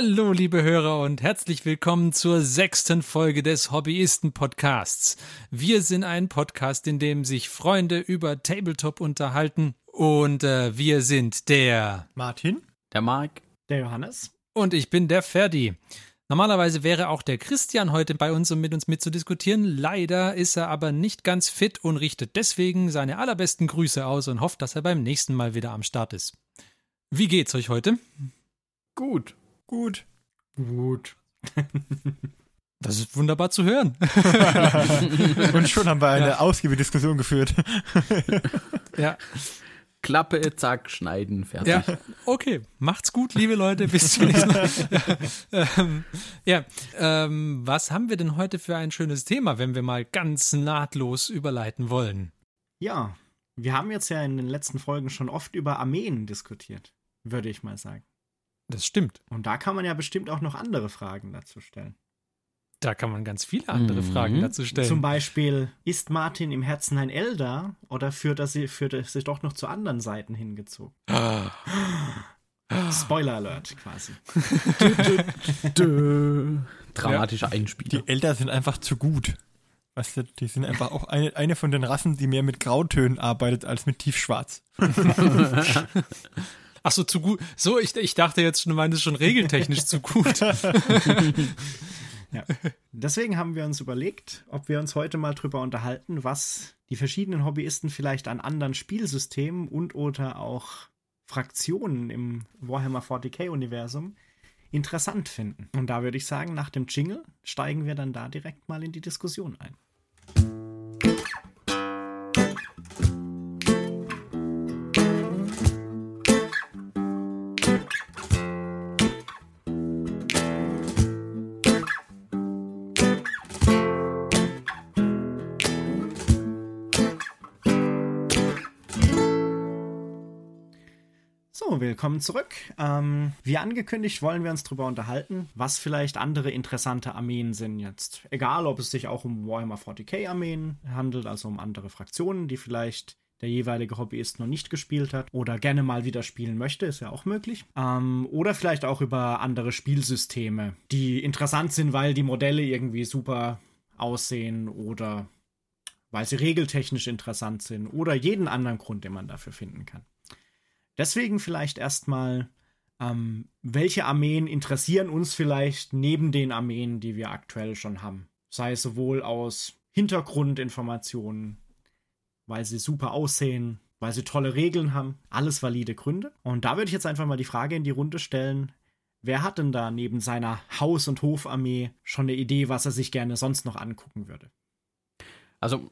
Hallo, liebe Hörer und herzlich willkommen zur sechsten Folge des Hobbyisten-Podcasts. Wir sind ein Podcast, in dem sich Freunde über Tabletop unterhalten und äh, wir sind der Martin, der Marc, der Johannes und ich bin der Ferdi. Normalerweise wäre auch der Christian heute bei uns, um mit uns mitzudiskutieren. Leider ist er aber nicht ganz fit und richtet deswegen seine allerbesten Grüße aus und hofft, dass er beim nächsten Mal wieder am Start ist. Wie geht's euch heute? Gut. Gut. Gut. Das ist wunderbar zu hören. Und schon haben wir eine ja. ausgiebige Diskussion geführt. ja. Klappe, zack, schneiden, fertig. Ja, okay. Macht's gut, liebe Leute. Bis zum nächsten Mal. ja, ähm, ja ähm, was haben wir denn heute für ein schönes Thema, wenn wir mal ganz nahtlos überleiten wollen? Ja, wir haben jetzt ja in den letzten Folgen schon oft über Armeen diskutiert, würde ich mal sagen. Das stimmt. Und da kann man ja bestimmt auch noch andere Fragen dazu stellen. Da kann man ganz viele andere mhm. Fragen dazu stellen. Zum Beispiel, ist Martin im Herzen ein Elder oder führt er, sie, führt er sich doch noch zu anderen Seiten hingezogen? Ah. Spoiler Alert quasi. dö, dö. Dramatischer ja. Einspieler. Die Elder sind einfach zu gut. Weißt du, die sind einfach auch eine, eine von den Rassen, die mehr mit Grautönen arbeitet als mit tiefschwarz. Ach so, zu gut. So, ich, ich dachte jetzt schon, du meintest schon regeltechnisch zu gut. ja. Deswegen haben wir uns überlegt, ob wir uns heute mal drüber unterhalten, was die verschiedenen Hobbyisten vielleicht an anderen Spielsystemen und oder auch Fraktionen im Warhammer 40k-Universum interessant finden. Und da würde ich sagen, nach dem Jingle steigen wir dann da direkt mal in die Diskussion ein. Willkommen zurück. Ähm, wie angekündigt wollen wir uns darüber unterhalten, was vielleicht andere interessante Armeen sind jetzt. Egal, ob es sich auch um Warhammer 40k Armeen handelt, also um andere Fraktionen, die vielleicht der jeweilige Hobbyist noch nicht gespielt hat oder gerne mal wieder spielen möchte, ist ja auch möglich. Ähm, oder vielleicht auch über andere Spielsysteme, die interessant sind, weil die Modelle irgendwie super aussehen oder weil sie regeltechnisch interessant sind oder jeden anderen Grund, den man dafür finden kann. Deswegen vielleicht erstmal, ähm, welche Armeen interessieren uns vielleicht neben den Armeen, die wir aktuell schon haben? Sei es sowohl aus Hintergrundinformationen, weil sie super aussehen, weil sie tolle Regeln haben, alles valide Gründe. Und da würde ich jetzt einfach mal die Frage in die Runde stellen, wer hat denn da neben seiner Haus- und Hofarmee schon eine Idee, was er sich gerne sonst noch angucken würde? Also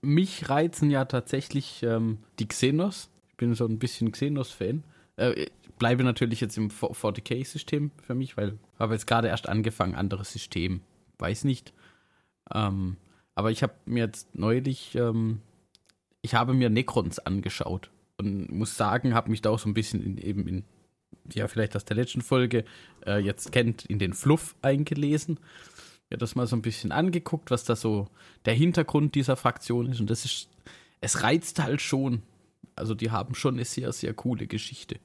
mich reizen ja tatsächlich ähm, die Xenos, bin so ein bisschen Xenos-Fan. Äh, bleibe natürlich jetzt im 40k-System für mich, weil habe jetzt gerade erst angefangen, anderes System. Weiß nicht. Ähm, aber ich habe mir jetzt neulich, ähm, ich habe mir Necrons angeschaut und muss sagen, habe mich da auch so ein bisschen in, eben in, ja, vielleicht aus der letzten Folge äh, jetzt kennt, in den Fluff eingelesen. Ja, das mal so ein bisschen angeguckt, was da so der Hintergrund dieser Fraktion ist. Und das ist, es reizt halt schon. Also die haben schon eine sehr, sehr coole Geschichte,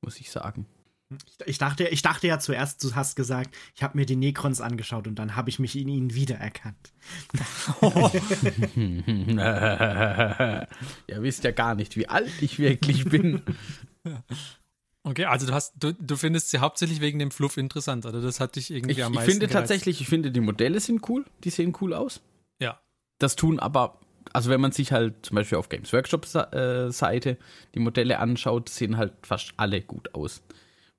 muss ich sagen. Ich dachte, ich dachte ja zuerst, du hast gesagt, ich habe mir die Necrons angeschaut und dann habe ich mich in ihnen wiedererkannt. Oh. Ihr wisst ja gar nicht, wie alt ich wirklich bin. Okay, also du hast, du, du findest sie hauptsächlich wegen dem Fluff interessant, oder das hat dich irgendwie ich, am meisten Ich finde gereizt. tatsächlich, ich finde die Modelle sind cool, die sehen cool aus. Ja. Das tun aber also wenn man sich halt zum Beispiel auf Games Workshop äh, Seite die Modelle anschaut, sehen halt fast alle gut aus.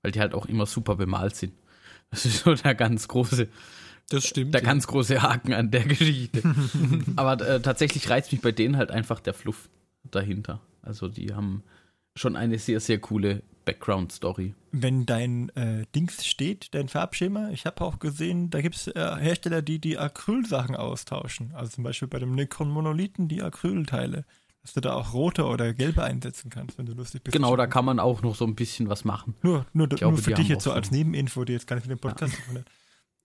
Weil die halt auch immer super bemalt sind. Das ist so der ganz große, das stimmt, der ja. ganz große Haken an der Geschichte. Aber äh, tatsächlich reizt mich bei denen halt einfach der Fluff dahinter. Also die haben schon eine sehr, sehr coole Background-Story. Wenn dein äh, Dings steht, dein Farbschema, ich habe auch gesehen, da gibt es äh, Hersteller, die die Acrylsachen austauschen. Also zum Beispiel bei dem Nikon Monolithen die Acrylteile. Dass du da auch rote oder gelbe einsetzen kannst, wenn du lustig bist. Genau, da kann man auch noch so ein bisschen was machen. Nur, nur, glaube, nur für dich jetzt so als Nebeninfo, die jetzt gar nicht mit dem Podcast ja. zu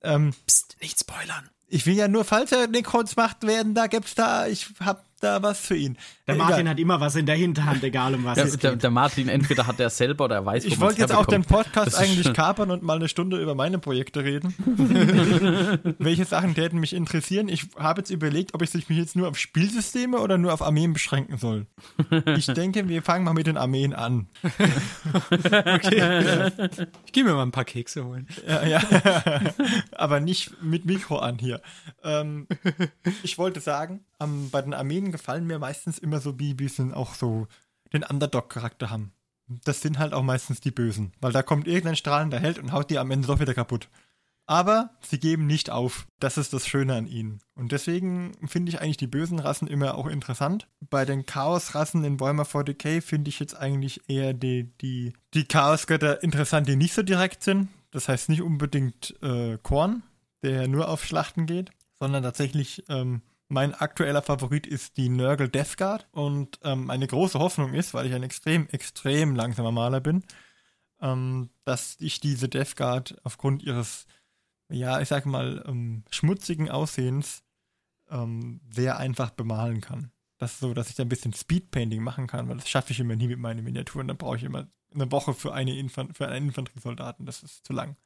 Ähm, Psst, nicht spoilern. Ich will ja nur, falls er Necrons macht werden, da gibt's da, ich hab da was für ihn. Der Egal. Martin hat immer was in der Hinterhand, egal um was Der, es der, geht. der Martin, entweder hat er selber oder er weiß, wo Ich wollte jetzt auch den. Podcast eigentlich kapern und mal eine Stunde über meine Projekte reden. Welche Sachen täten mich interessieren? Ich habe jetzt überlegt, ob ich mich jetzt nur auf Spielsysteme oder nur auf Armeen beschränken soll. Ich denke, wir fangen mal mit den Armeen an. Ich gehe mir mal ein paar Kekse holen. Ja, ja. Aber nicht mit Mikro an hier. Ähm, ich wollte sagen, ähm, bei den Armeen gefallen mir meistens immer so die, die auch so den Underdog-Charakter haben. Das sind halt auch meistens die Bösen, weil da kommt irgendein strahlender Held und haut die am Ende doch wieder kaputt. Aber sie geben nicht auf. Das ist das Schöne an ihnen. Und deswegen finde ich eigentlich die bösen Rassen immer auch interessant. Bei den Chaos-Rassen in Warhammer 40k finde ich jetzt eigentlich eher die, die, die Chaosgötter interessant, die nicht so direkt sind. Das heißt nicht unbedingt äh, Korn, der nur auf Schlachten geht, sondern tatsächlich ähm, mein aktueller Favorit ist die Nurgle Death Guard. Und ähm, meine große Hoffnung ist, weil ich ein extrem, extrem langsamer Maler bin, ähm, dass ich diese Death Guard aufgrund ihres ja, ich sag mal, ähm, schmutzigen Aussehens ähm, sehr einfach bemalen kann. Das ist so, dass ich da ein bisschen Speedpainting machen kann, weil das schaffe ich immer nie mit meinen Miniaturen. Dann brauche ich immer eine Woche für, eine Infan für einen Infanteriesoldaten. Das ist zu lang.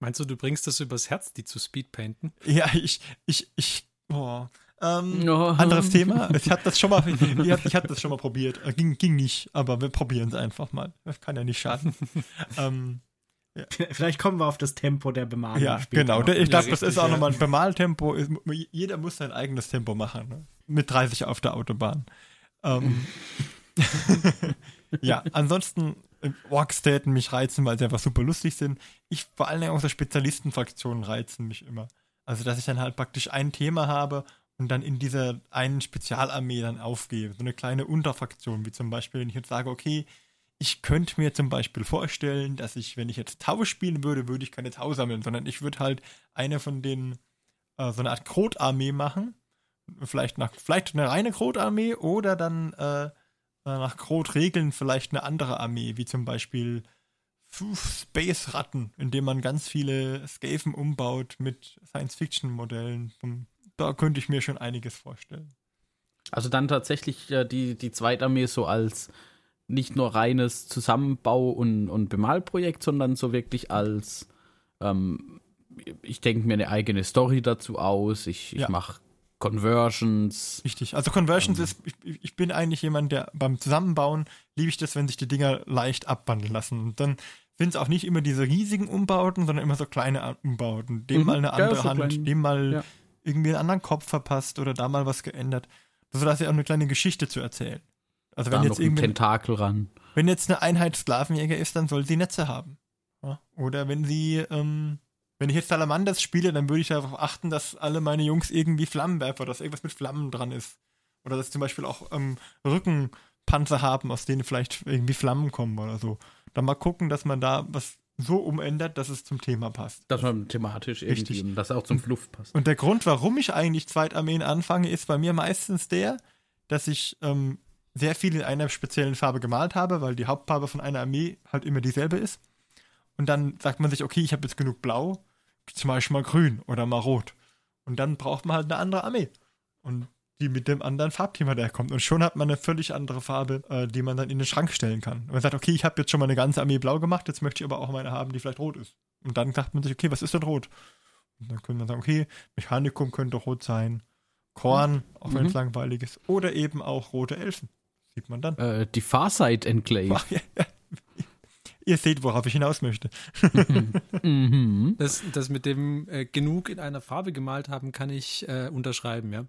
Meinst du, du bringst das übers Herz, die zu Speedpainten? Ja, ich, ich, ich, boah. Ähm, Oh. Anderes Thema. Ich habe das schon mal, ich hab das schon mal probiert. Äh, Ging, ging nicht, aber wir probieren es einfach mal. Das kann ja nicht schaden. ähm, Vielleicht kommen wir auf das Tempo der Bemalung Ja, später genau. Ich glaube, das ist auch ja. nochmal ein Bemaltempo. Jeder muss sein eigenes Tempo machen. Ne? Mit 30 auf der Autobahn. Ähm, ja, ansonsten, äh, Orks täten mich reizen, weil sie einfach super lustig sind. Ich, vor allen Dingen auch so Spezialistenfraktionen reizen mich immer. Also, dass ich dann halt praktisch ein Thema habe und dann in dieser einen Spezialarmee dann aufgehe. So eine kleine Unterfraktion, wie zum Beispiel, wenn ich jetzt sage, okay, ich könnte mir zum Beispiel vorstellen, dass ich, wenn ich jetzt Tau spielen würde, würde ich keine Tau sammeln, sondern ich würde halt eine von den, äh, so eine Art Krotarmee machen. Vielleicht, nach, vielleicht eine reine Krotarmee oder dann äh, nach Krot-Regeln vielleicht eine andere Armee, wie zum Beispiel Space-Ratten, indem man ganz viele Skaven umbaut mit Science-Fiction-Modellen. Da könnte ich mir schon einiges vorstellen. Also dann tatsächlich äh, die, die Zweitarmee so als nicht nur reines Zusammenbau- und, und Bemalprojekt, sondern so wirklich als, ähm, ich denke mir eine eigene Story dazu aus, ich, ich Ja. mache Conversions. Richtig. Also Conversions ist, ich, ich bin eigentlich jemand, der beim Zusammenbauen liebe ich das, wenn sich die Dinger leicht abwandeln lassen. Und dann sind es auch nicht immer diese riesigen Umbauten, sondern immer so kleine Umbauten. Dem Mhm. mal eine Ja, andere so Hand, klein. dem mal Ja. Irgendwie einen anderen Kopf verpasst oder da mal was geändert. So dass er auch eine kleine Geschichte zu erzählen. Also Da wenn jetzt irgendwie Tentakel ran. wenn jetzt eine Einheit Sklavenjäger ist, dann soll sie Netze haben. Ja? Oder wenn sie, ähm, wenn ich jetzt Salamanders spiele, dann würde ich darauf achten, dass alle meine Jungs irgendwie Flammenwerfer, dass irgendwas mit Flammen dran ist. Oder dass sie zum Beispiel auch ähm, Rückenpanzer haben, aus denen vielleicht irgendwie Flammen kommen oder so. Dann mal gucken, dass man da was so umändert, dass es zum Thema passt. Dass man thematisch irgendwie Richtig. und das auch zum Fluff passt. Und der Grund, warum ich eigentlich Zweitarmeen anfange, ist bei mir meistens der, dass ich ähm, sehr viel in einer speziellen Farbe gemalt habe, weil die Hauptfarbe von einer Armee halt immer dieselbe ist. Und dann sagt man sich, okay, ich habe jetzt genug Blau, zum Beispiel mal grün oder mal rot. Und dann braucht man halt eine andere Armee. Und die mit dem anderen Farbthema daherkommt. Und schon hat man eine völlig andere Farbe, äh, die man dann in den Schrank stellen kann. Und man sagt, okay, ich habe jetzt schon mal eine ganze Armee blau gemacht, jetzt möchte ich aber auch meine haben, die vielleicht rot ist. Und dann sagt man sich, okay, was ist denn rot? Und dann können wir sagen, okay, Mechanikum könnte rot sein, Korn, auch wenn es Mhm. langweilig ist, oder eben auch rote Elfen. Sieht man dann. Äh, die Farsight Enclave. Ihr seht, worauf ich hinaus möchte. mhm. Das, das mit dem äh, genug in einer Farbe gemalt haben, kann ich äh, unterschreiben, ja.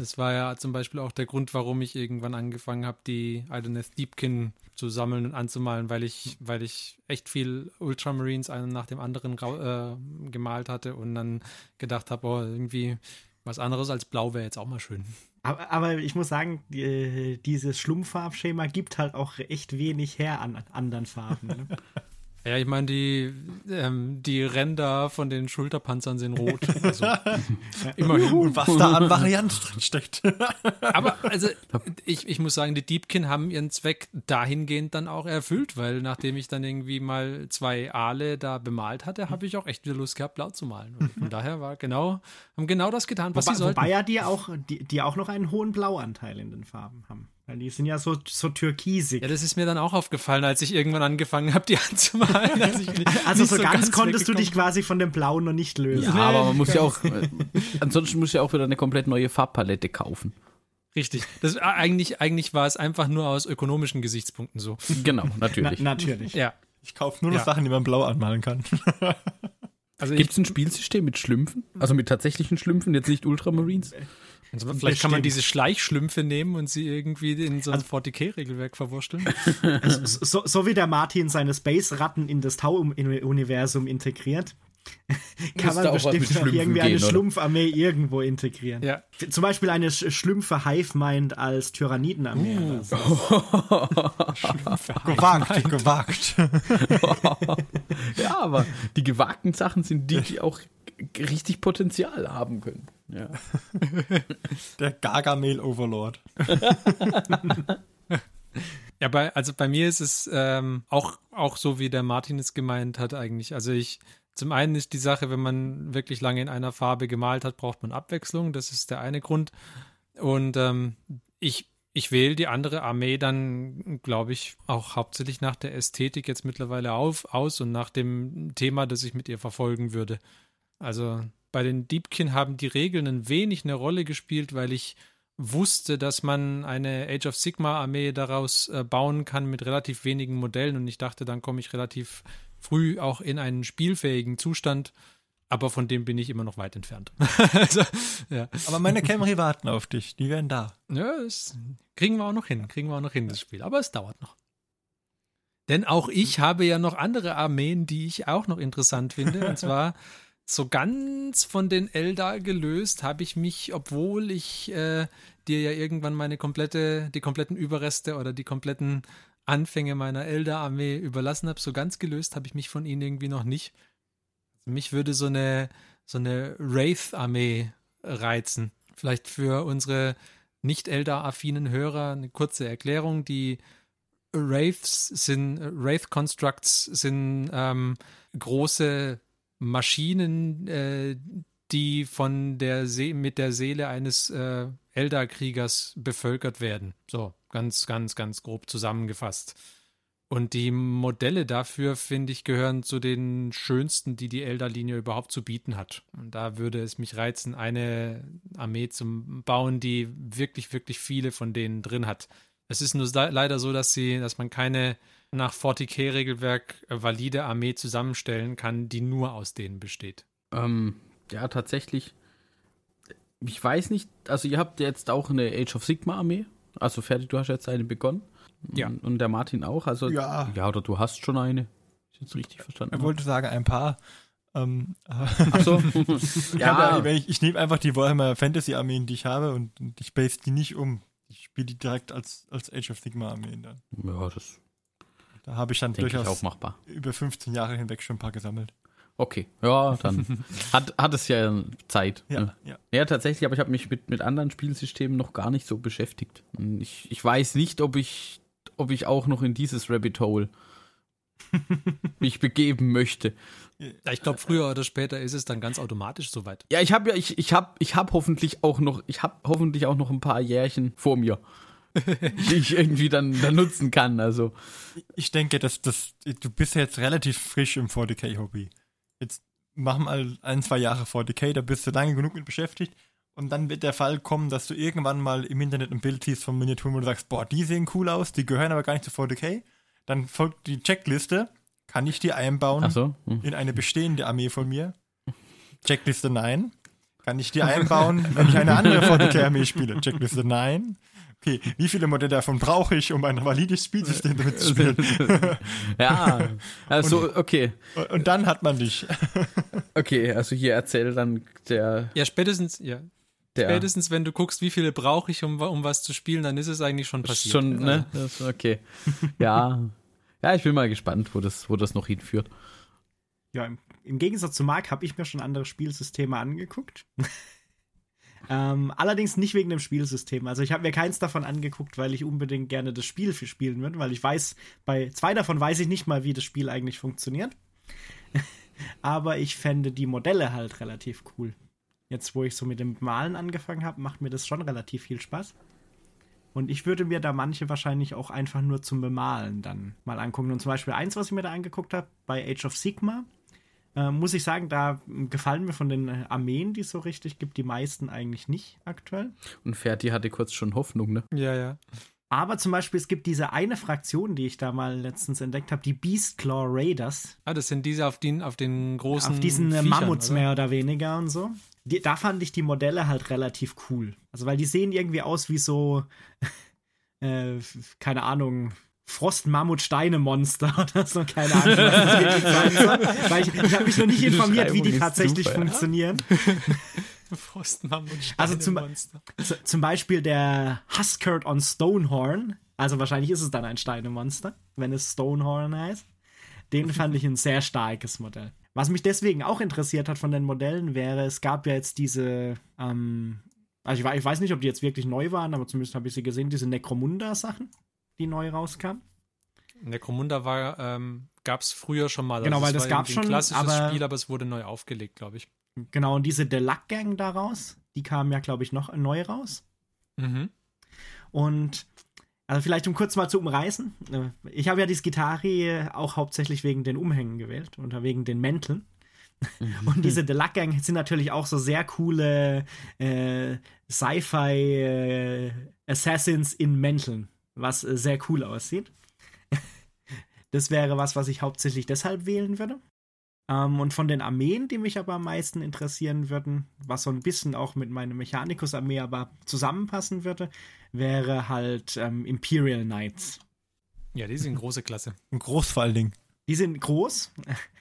Das war ja zum Beispiel auch der Grund, warum ich irgendwann angefangen habe, die Idoneth Deepkin zu sammeln und anzumalen, weil ich, weil ich echt viel Ultramarines einen nach dem anderen äh, gemalt hatte und dann gedacht habe, oh, irgendwie was anderes als blau wäre jetzt auch mal schön. Aber, aber ich muss sagen, die, dieses Schlumpffarbschema gibt halt auch echt wenig her an anderen Farben. Ne? Ja, ich meine, die, ähm, die Ränder von den Schulterpanzern sind rot. Also, immerhin. Und was da an Varianz drin steckt. Aber also, ich, ich muss sagen, die Deepkin haben ihren Zweck dahingehend dann auch erfüllt, weil nachdem ich dann irgendwie mal zwei Aale da bemalt hatte, habe ich auch echt wieder Lust gehabt, blau zu malen. Und von daher war genau, haben genau das getan, was wobei, sie sollten. Wobei ja die auch, die, die auch noch einen hohen Blauanteil in den Farben haben. Weil die sind ja so, so türkisig. Ja, das ist mir dann auch aufgefallen, als ich irgendwann angefangen habe, die anzumalen. Also, also so, so, ganz, ganz konntest du dich quasi von dem Blauen noch nicht lösen. Ja, aber man muss ja auch, äh, ansonsten muss ja auch wieder eine komplett neue Farbpalette kaufen. Richtig. Das, eigentlich, eigentlich war es einfach nur aus ökonomischen Gesichtspunkten so. Genau, natürlich. Na, natürlich. Ja. Ich kaufe nur noch ja. Sachen, die man blau anmalen kann. Also Gibt es ein Spielsystem mit Schlümpfen? Also mit tatsächlichen Schlümpfen, jetzt nicht Ultramarines? Also vielleicht Bestimmt. kann man diese Schleichschlümpfe nehmen und sie irgendwie in so ein also, 40k-Regelwerk verwurschteln. so, so, wie der Martin seine Space-Ratten in das Tau-Universum integriert, kann man bestimmt irgendwie eine Schlumpfarmee irgendwo integrieren. Ja. Zum Beispiel eine Schlümpfe Hive-Mind als Tyrannidenarmee. Uh. So. gewagt, gewagt. ja, aber die gewagten Sachen sind die, die auch richtig Potenzial haben können. Ja. Der Gargamel-Overlord. ja, bei, also bei mir ist es ähm, auch, auch so, wie der Martin es gemeint hat, eigentlich. Also ich, zum einen ist die Sache, wenn man wirklich lange in einer Farbe gemalt hat, braucht man Abwechslung. Das ist der eine Grund. Und ähm, ich, ich wähle die andere Armee dann, glaube ich, auch hauptsächlich nach der Ästhetik jetzt mittlerweile auf, aus und nach dem Thema, das ich mit ihr verfolgen würde. Also bei den Deepkin haben die Regeln ein wenig eine Rolle gespielt, weil ich wusste, dass man eine Age of Sigma Armee daraus äh, bauen kann mit relativ wenigen Modellen und ich dachte, dann komme ich relativ früh auch in einen spielfähigen Zustand, aber von dem bin ich immer noch weit entfernt. also, ja. Aber meine Camry warten auf dich, die werden da. Ja, das kriegen wir auch noch hin, kriegen wir auch noch hin, das Spiel, aber es dauert noch. Denn auch ich habe ja noch andere Armeen, die ich auch noch interessant finde, und zwar so ganz von den Eldar gelöst habe ich mich, obwohl ich äh, dir ja irgendwann meine komplette, die kompletten Überreste oder die kompletten Anfänge meiner Eldar-Armee überlassen habe, so ganz gelöst habe ich mich von ihnen irgendwie noch nicht. Also mich würde so eine, so eine Wraith-Armee reizen. Vielleicht für unsere nicht Eldar-affinen Hörer eine kurze Erklärung. Die Wraiths sind, Wraith Constructs sind ähm, große Maschinen, äh, die von der See mit der Seele eines äh, Eldar-Kriegers bevölkert werden. So, ganz, ganz, ganz grob zusammengefasst. Und die Modelle dafür, finde ich, gehören zu den schönsten, die die Elder-Linie überhaupt zu bieten hat. Und da würde es mich reizen, eine Armee zu bauen, die wirklich, wirklich viele von denen drin hat. Es ist nur leider so, dass sie, dass man keine nach 40k-Regelwerk äh, valide Armee zusammenstellen kann, die nur aus denen besteht. Ähm, ja, tatsächlich. Ich weiß nicht, also ihr habt jetzt auch eine Age of Sigma Armee. Also fertig, du hast jetzt eine begonnen. Ja. Und der Martin auch. Also ja. ja, oder du hast schon eine. Ist jetzt richtig verstanden. Er wollte sagen, ein paar. Ähm, Ach so. ja. ich, ich nehme einfach die Warhammer Fantasy Armeen, die ich habe, und, und ich base die nicht um. Ich spiele die direkt als, als Age of Sigma Armeen dann. Ja, das da habe ich dann durchaus ich auch machbar. über 15 Jahre hinweg schon ein paar gesammelt. Okay, ja, dann hat, hat es ja Zeit. Ja, ne? ja. ja tatsächlich, aber ich habe mich mit, mit anderen Spielsystemen noch gar nicht so beschäftigt. Ich, ich weiß nicht, ob ich, ob ich auch noch in dieses Rabbit Hole mich begeben möchte. Ja, ich glaube, früher oder später ist es dann ganz automatisch soweit. Ja, ich habe ja, ich, ich habe ich hab hoffentlich auch noch, ich habe hoffentlich auch noch ein paar Jährchen vor mir die ich irgendwie dann, dann nutzen kann. Also. Ich denke, dass das, du bist ja jetzt relativ frisch im 40k-Hobby. Jetzt mach mal ein, zwei Jahre 40k, da bist du lange genug mit beschäftigt. Und dann wird der Fall kommen, dass du irgendwann mal im Internet ein Bild siehst von Miniaturen, wo du sagst, boah, die sehen cool aus, die gehören aber gar nicht zu 40k. Dann folgt die Checkliste, kann ich die einbauen so. hm. in eine bestehende Armee von mir? Checkliste nein. Kann ich die einbauen, wenn ich eine andere 40k-Armee spiele? Checkliste nein okay, wie viele Modelle davon brauche ich, um ein valides Spielsystem damit zu spielen? ja, also und, okay. Und dann hat man dich. okay, also hier erzählt dann der. Ja, spätestens, ja. Der, Spätestens, wenn du guckst, wie viele brauche ich, um, um was zu spielen, dann ist es eigentlich schon passiert. Schon, ne? Okay. Ja. Ja, ich bin mal gespannt, wo das, wo das noch hinführt. Ja, im, im Gegensatz zu Marc habe ich mir schon andere Spielsysteme angeguckt. Ähm, allerdings nicht wegen dem Spielsystem. Also ich habe mir keins davon angeguckt, weil ich unbedingt gerne das Spiel für spielen würde, weil ich weiß, bei zwei davon weiß ich nicht mal, wie das Spiel eigentlich funktioniert. Aber ich fände die Modelle halt relativ cool. Jetzt, wo ich so mit dem Malen angefangen habe, macht mir das schon relativ viel Spaß. Und ich würde mir da manche wahrscheinlich auch einfach nur zum Bemalen dann mal angucken. Und zum Beispiel eins, was ich mir da angeguckt habe, bei Age of Sigma, äh, muss ich sagen, da gefallen mir von den Armeen, die es so richtig gibt, die meisten eigentlich nicht aktuell. Und Ferdi hatte kurz schon Hoffnung, ne? Ja, ja. Aber zum Beispiel, es gibt diese eine Fraktion, die ich da mal letztens entdeckt habe, die Beastclaw Raiders. Ah, das sind diese auf den, auf den großen. Auf diesen äh, Viechern, Mammuts oder? mehr oder weniger und so. Die, da fand ich die Modelle halt relativ cool. Also, weil die sehen irgendwie aus wie so, äh, keine Ahnung, Frost-Mammut-Steine-Monster oder so, keine Ahnung, was das. Weil ich, ich habe mich noch nicht informiert, wie die tatsächlich super, ja. funktionieren. Frostmammut und Also zum- Steinemonster. Zum Beispiel der Huskert on Stonehorn. Also wahrscheinlich ist es dann ein Steinemonster, wenn es Stonehorn heißt. Den fand ich ein sehr starkes Modell. Was mich deswegen auch interessiert hat von den Modellen wäre, es gab ja jetzt diese, ähm, also ich, ich weiß nicht, ob die jetzt wirklich neu waren, aber zumindest habe ich sie gesehen, diese Necromunda-Sachen, die neu rauskamen. Necromunda war, ähm, gab es früher schon mal. Genau, weil es das war gab's irgendwie ein schon, klassisches aber- Spiel, aber es wurde neu aufgelegt, glaube ich. Genau, und diese Delac-Gang daraus, die kam ja, glaube ich, noch neu raus. Mhm. Und also vielleicht um kurz mal zu umreißen. äh, Ich habe ja die Skitari auch hauptsächlich wegen den Umhängen gewählt oder wegen den Mänteln. Und diese Delac Gang sind natürlich auch so sehr coole äh, Sci-Fi äh, Assassins in Mänteln, was äh, sehr cool aussieht. Das wäre was, was ich hauptsächlich deshalb wählen würde. Ähm, und von den Armeen, die mich aber am meisten interessieren würden, was so ein bisschen auch mit meiner Mechanicus-Armee aber zusammenpassen würde, wäre halt ähm, Imperial Knights. Ja, die sind große Klasse. Ein Großfallding. Die sind groß.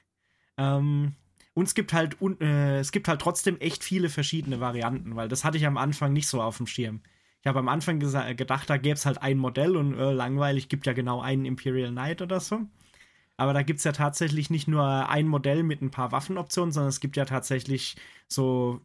ähm, und es gibt halt un äh, es gibt halt trotzdem echt viele verschiedene Varianten, weil das hatte ich am Anfang nicht so auf dem Schirm. Ich habe am Anfang gesa- gedacht, da gäbe es halt ein Modell und äh, langweilig gibt ja genau einen Imperial Knight oder so. Aber da gibt es ja tatsächlich nicht nur ein Modell mit ein paar Waffenoptionen, sondern es gibt ja tatsächlich so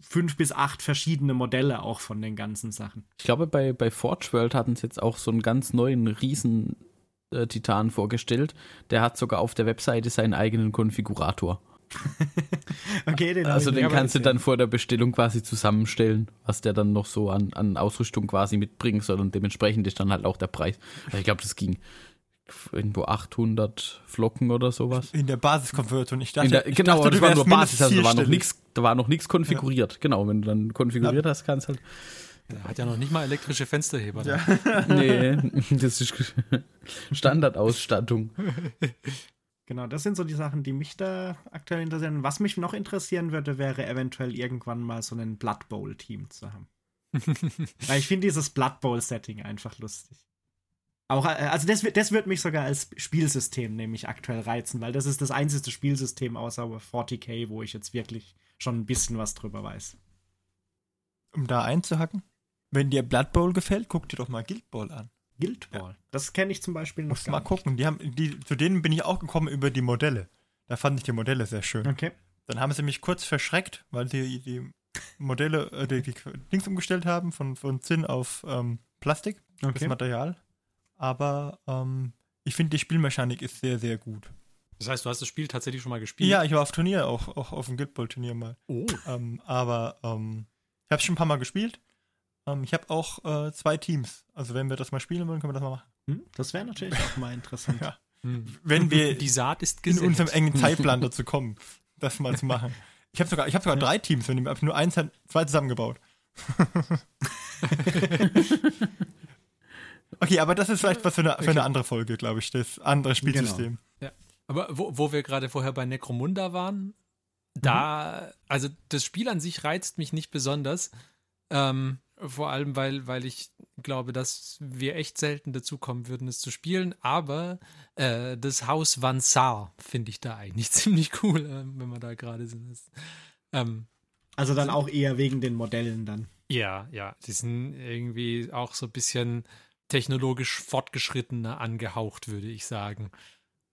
fünf bis acht verschiedene Modelle auch von den ganzen Sachen. Ich glaube, bei, bei Forge World hatten sie jetzt auch so einen ganz neuen Riesen-Titan vorgestellt. Der hat sogar auf der Webseite seinen eigenen Konfigurator. Okay, den Also den kannst du dann vor der Bestellung quasi zusammenstellen, was der dann noch so an, an Ausrüstung quasi mitbringen soll und dementsprechend ist dann halt auch der Preis. Also ich glaube, das ging irgendwo 800 Flocken oder sowas. In der Basiskonversion. Ich dachte, der, ich genau, dachte, das war nur Basis, also da war noch nichts, da war noch nichts konfiguriert. Genau, wenn du dann konfiguriert hast, kannst halt. Der hat ja noch nicht mal elektrische Fensterheber. Ja. Nee, das ist Standardausstattung. Genau, das sind so die Sachen, die mich da aktuell interessieren. Was mich noch interessieren würde, wäre eventuell irgendwann mal so ein Blood Bowl-Team zu haben. Weil ich finde dieses Blood Bowl-Setting einfach lustig. Auch, äh, also das, wird- das wird mich sogar als Spielsystem nämlich aktuell reizen, weil das ist das einzige Spielsystem außer 40k, wo ich jetzt wirklich schon ein bisschen was drüber weiß. Um da einzuhacken. Wenn dir Blood Bowl gefällt, guck dir doch mal Guild Bowl an. Guild Ball. Das kenne ich zum Beispiel noch gar mal gucken. Die haben, die, zu denen bin ich auch gekommen über die Modelle. Da fand ich die Modelle sehr schön. nicht. Okay. Dann haben sie mich kurz verschreckt, weil sie die Modelle, äh, die, die Dings umgestellt haben, von, von Zinn auf ähm, Plastik, das Okay. Material. Aber ähm, ich finde, die Spielmechanik ist sehr, sehr gut. Das heißt, du hast das Spiel tatsächlich schon mal gespielt? Ja, ich war auf Turnier, auch, auch auf dem Guild Ball Turnier mal. Oh. Ähm, aber ähm, ich habe schon ein paar Mal gespielt. Ähm, ich habe auch äh, zwei Teams. Also wenn wir das mal spielen wollen, können wir das mal machen. Hm, das wäre natürlich auch mal interessant. Ja. Hm. Wenn wir Die Saat ist in unserem engen Zeitplan dazu kommen, das mal zu machen. Ich habe sogar, ich hab sogar drei Teams, wenn ich hab nur eins, zwei zusammengebaut. okay, aber das ist vielleicht was für eine, für eine andere Folge, glaube ich, das andere Spielsystem. Aber wo, wo wir gerade vorher bei Necromunda waren, da, also das Spiel an sich reizt mich nicht besonders. Ähm, vor allem, weil, weil ich glaube, dass wir echt selten dazu kommen würden, es zu spielen. Aber äh, das Haus Vansar finde ich da eigentlich ziemlich cool, äh, wenn wir da gerade sind. Ähm, Also dann auch eher wegen den Modellen dann. ja, ja, die sind irgendwie auch so ein bisschen technologisch fortgeschrittener angehaucht, würde ich sagen.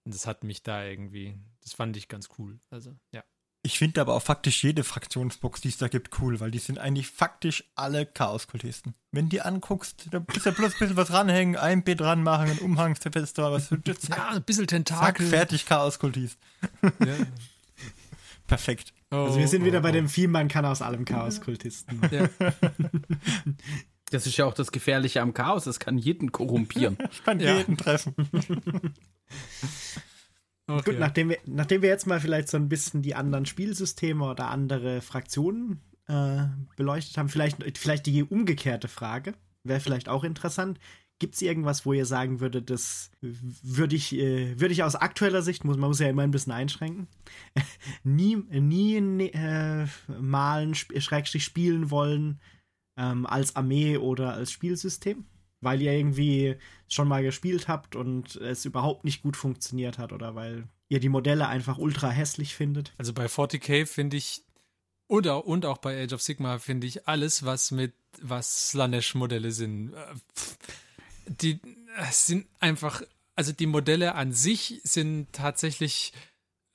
Und das hat mich da irgendwie, das fand ich ganz cool. Also, ja. Ich finde aber auch faktisch jede Fraktionsbox, die es da gibt, cool, weil die sind eigentlich faktisch alle Chaos-Kultisten. Wenn die anguckst, da ist ja bloß ein bisschen was ranhängen, ein B dran machen, ein Umhangsfenster, was für zack, Ja, ein bisschen zack, Tentakel. fertig Chaos-Kultist. Ja. Perfekt. Also wir sind Oh, wieder oh, bei oh. dem Vieh, man kann aus allem Chaos-Kultisten. Ja. Das ist ja auch das Gefährliche am Chaos, es kann jeden korrumpieren. Ich kann Ja. jeden treffen. Okay. Gut, nachdem wir, nachdem wir jetzt mal vielleicht so ein bisschen die anderen Spielsysteme oder andere Fraktionen äh, beleuchtet haben, vielleicht, vielleicht die umgekehrte Frage, wäre vielleicht auch interessant. Gibt es irgendwas, wo ihr sagen würdet, das würde ich, äh, würde ich aus aktueller Sicht, muss, man muss ja immer ein bisschen einschränken, nie, nie ne, äh, malen, sp schrägstrich spielen wollen ähm, als Armee oder als Spielsystem? Weil ihr irgendwie schon mal gespielt habt und es überhaupt nicht gut funktioniert hat oder weil ihr die Modelle einfach ultra hässlich findet. Also bei 40k finde ich auch, und auch bei Age of Sigma finde ich alles, was mit was Slanesh-Modelle sind, äh, die äh, sind einfach, also die Modelle an sich sind tatsächlich,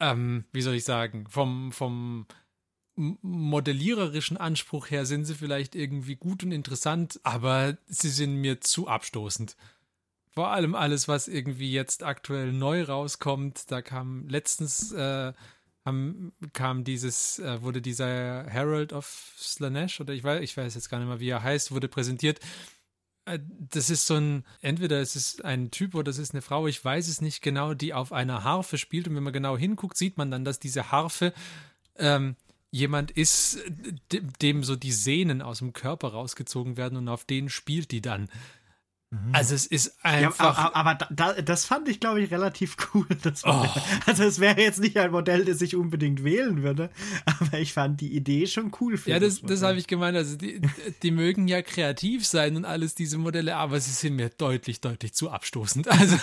ähm, wie soll ich sagen, vom, vom modelliererischen Anspruch her sind sie vielleicht irgendwie gut und interessant, aber sie sind mir zu abstoßend. Vor allem alles, was irgendwie jetzt aktuell neu rauskommt, da kam letztens äh, haben, kam dieses, äh, wurde dieser Herald of Slanesh oder ich weiß, ich weiß jetzt gar nicht mehr, wie er heißt, wurde präsentiert. Äh, Das ist so ein, entweder es ist ein Typ oder es ist eine Frau, ich weiß es nicht genau, die auf einer Harfe spielt und wenn man genau hinguckt, sieht man dann, dass diese Harfe ähm, jemand ist, de- dem so die Sehnen aus dem Körper rausgezogen werden und auf denen spielt die dann. Also es ist Ja, einfach. aber aber da, da, das fand ich, glaube ich, relativ cool. Das Oh. Also es wäre jetzt nicht ein Modell, das ich unbedingt wählen würde, aber ich fand die Idee schon cool. Ja, das, Modell. das habe ich gemeint. Also die, die mögen ja kreativ sein und alles, diese Modelle, aber sie sind mir deutlich, deutlich zu abstoßend. Also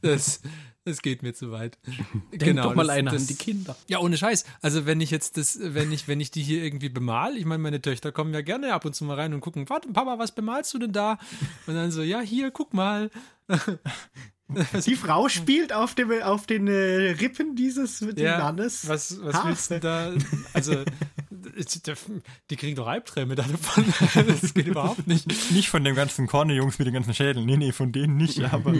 das, das geht mir zu weit. Denk doch mal das- einer das, an die Kinder. Ja, ohne Scheiß. Also wenn ich jetzt das, wenn ich, wenn ich die hier irgendwie bemal, ich meine, meine Töchter kommen ja gerne ab und zu mal rein und gucken, warte, Papa, was bemalst du denn da? Und dann so, ja, hier, guck mal. Die Frau spielt auf, dem, auf den äh, Rippen dieses Ja, Mannes. was, was willst du da? Also, die kriegen doch Albträume da davon. Das geht überhaupt nicht. Nicht von den ganzen Korne-Jungs mit den ganzen Schädeln. Nee, nee, von denen nicht, aber.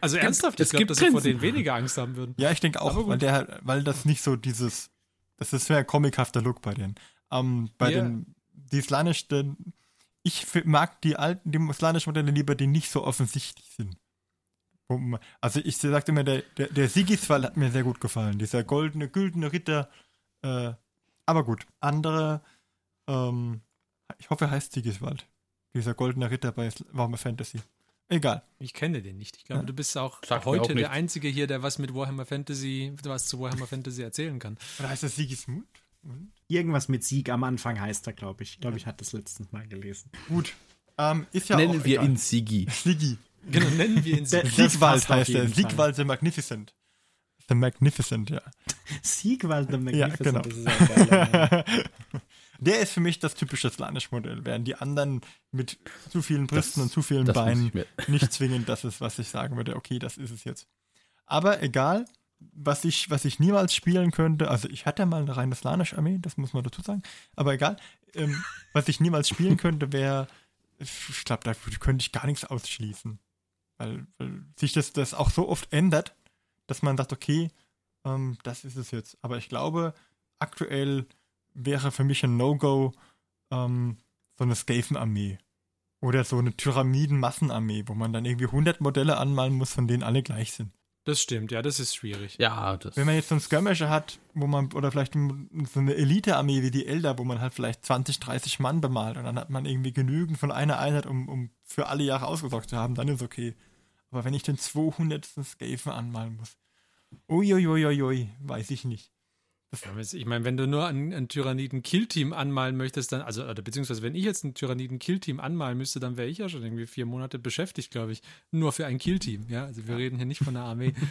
Also ernsthaft, ich es glaube, gibt dass sie vor Grenzen. denen weniger Angst haben würden. Ja, ich denke auch, weil der, weil das nicht so dieses, das ist sehr comichafter Look bei denen. Ähm, bei Ja. den, die slanischen, ich mag die alten, die slanischen Modelle lieber, die nicht so offensichtlich sind. Also ich sagte immer, der, der, der Sigiswald hat mir sehr gut gefallen. Dieser goldene, güldene Ritter. Äh, aber gut, andere, ähm, ich hoffe, er heißt Sigiswald. Dieser goldene Ritter bei Warhammer Fantasy. Egal. Ich kenne den nicht. Ich glaube, Ja. du bist auch mir heute auch der. Einzige hier, der was mit Warhammer Fantasy, was zu Warhammer Fantasy erzählen kann. Oder heißt das Sigismund? Und? Irgendwas mit Sieg am Anfang heißt er, glaube ich. Ich glaube, ich hatte das letztens mal gelesen. Gut. Ähm, ist ja Nennen auch wir egal. ihn Sigi. Sigi. Genau, nennen wir ihn Das Siegwald heißt er. Siegwald the Magnificent. The Magnificent, ja. Siegwald the Ja, Magnificent, genau. das ist ein geiler. Der ist für mich das typische Slanish-Modell, während die anderen mit zu vielen Brüsten Das- und zu vielen Beinen nicht zwingend das ist, was ich sagen würde, okay, das ist es jetzt. Aber egal, was ich, was ich niemals spielen könnte, also ich hatte mal eine reine Slanish-Armee, das muss man dazu sagen, aber egal, ähm, was ich niemals spielen könnte, wäre, ich glaube, da könnte ich gar nichts ausschließen. Weil, weil sich das, das auch so oft ändert, dass man sagt, okay, ähm, das ist es jetzt. Aber ich glaube, aktuell wäre für mich ein No-Go ähm, so eine Skaven-Armee. Oder so eine Pyramiden-Massenarmee, wo man dann irgendwie 100 Modelle anmalen muss, von denen alle gleich sind. Das stimmt, ja, das ist schwierig. Ja, das. Wenn man jetzt so einen Skirmisher hat, wo man, oder vielleicht so eine Elite-Armee wie die Elder, wo man halt vielleicht 20, 30 Mann bemalt und dann hat man irgendwie genügend von einer Einheit, um, um für alle Jahre ausgesorgt zu haben, dann ist okay. Aber wenn ich den 200. Skaven anmalen muss, uiuiuiui, weiß ich nicht. Ja, Ich meine, wenn du nur ein, ein Tyranniden-Kill-Team anmalen möchtest, dann, also, oder beziehungsweise wenn ich jetzt ein Tyranniden-Kill-Team anmalen müsste, dann wäre ich ja schon irgendwie vier Monate beschäftigt, glaube ich. Nur für ein Kill-Team, ja. Also wir reden hier nicht von einer Armee.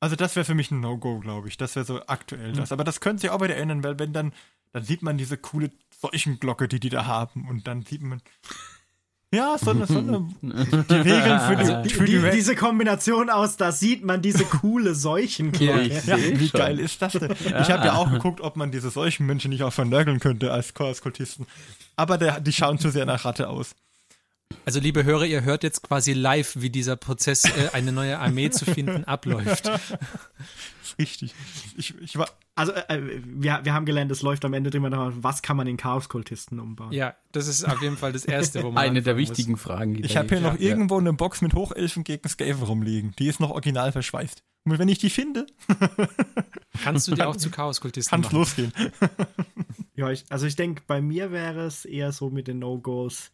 Also das wäre für mich ein No-Go, glaube ich. Das wäre so aktuell das. Aber das könnte sich auch wieder ändern, weil wenn dann, dann sieht man diese coole Seuchenglocke, die die da haben und dann sieht man, Ja, so eine, so eine die Regeln für die, Die, für die, die, diese Kombination aus, da sieht man diese coole Seuchenglocke. ich ja, sehe wie schon. geil ist das denn? Ich habe ja auch geguckt, ob man diese solchen Menschen nicht auch vernörgeln könnte als Chaos-Kultisten. Aber der, die schauen zu sehr nach Ratte aus. Also, liebe Hörer, ihr hört jetzt quasi live, wie dieser Prozess, äh, eine neue Armee zu finden, abläuft. Richtig. Ich, ich war, Also, äh, wir, wir haben gelernt, es läuft am Ende immer noch, was kann man in Chaoskultisten umbauen? Ja, das ist auf jeden Fall das Erste, wo man. Eine der anfangen muss. wichtigen Fragen. die ich habe hier gibt. noch irgendwo eine Box mit Hochelfen gegen Skaven rumliegen. Die ist noch original verschweißt. Und wenn ich die finde, Kannst du dir auch zu Chaoskultisten kann es machen. losgehen. Ja, ich, also ich denke, bei mir wäre es eher so mit den No-Gos.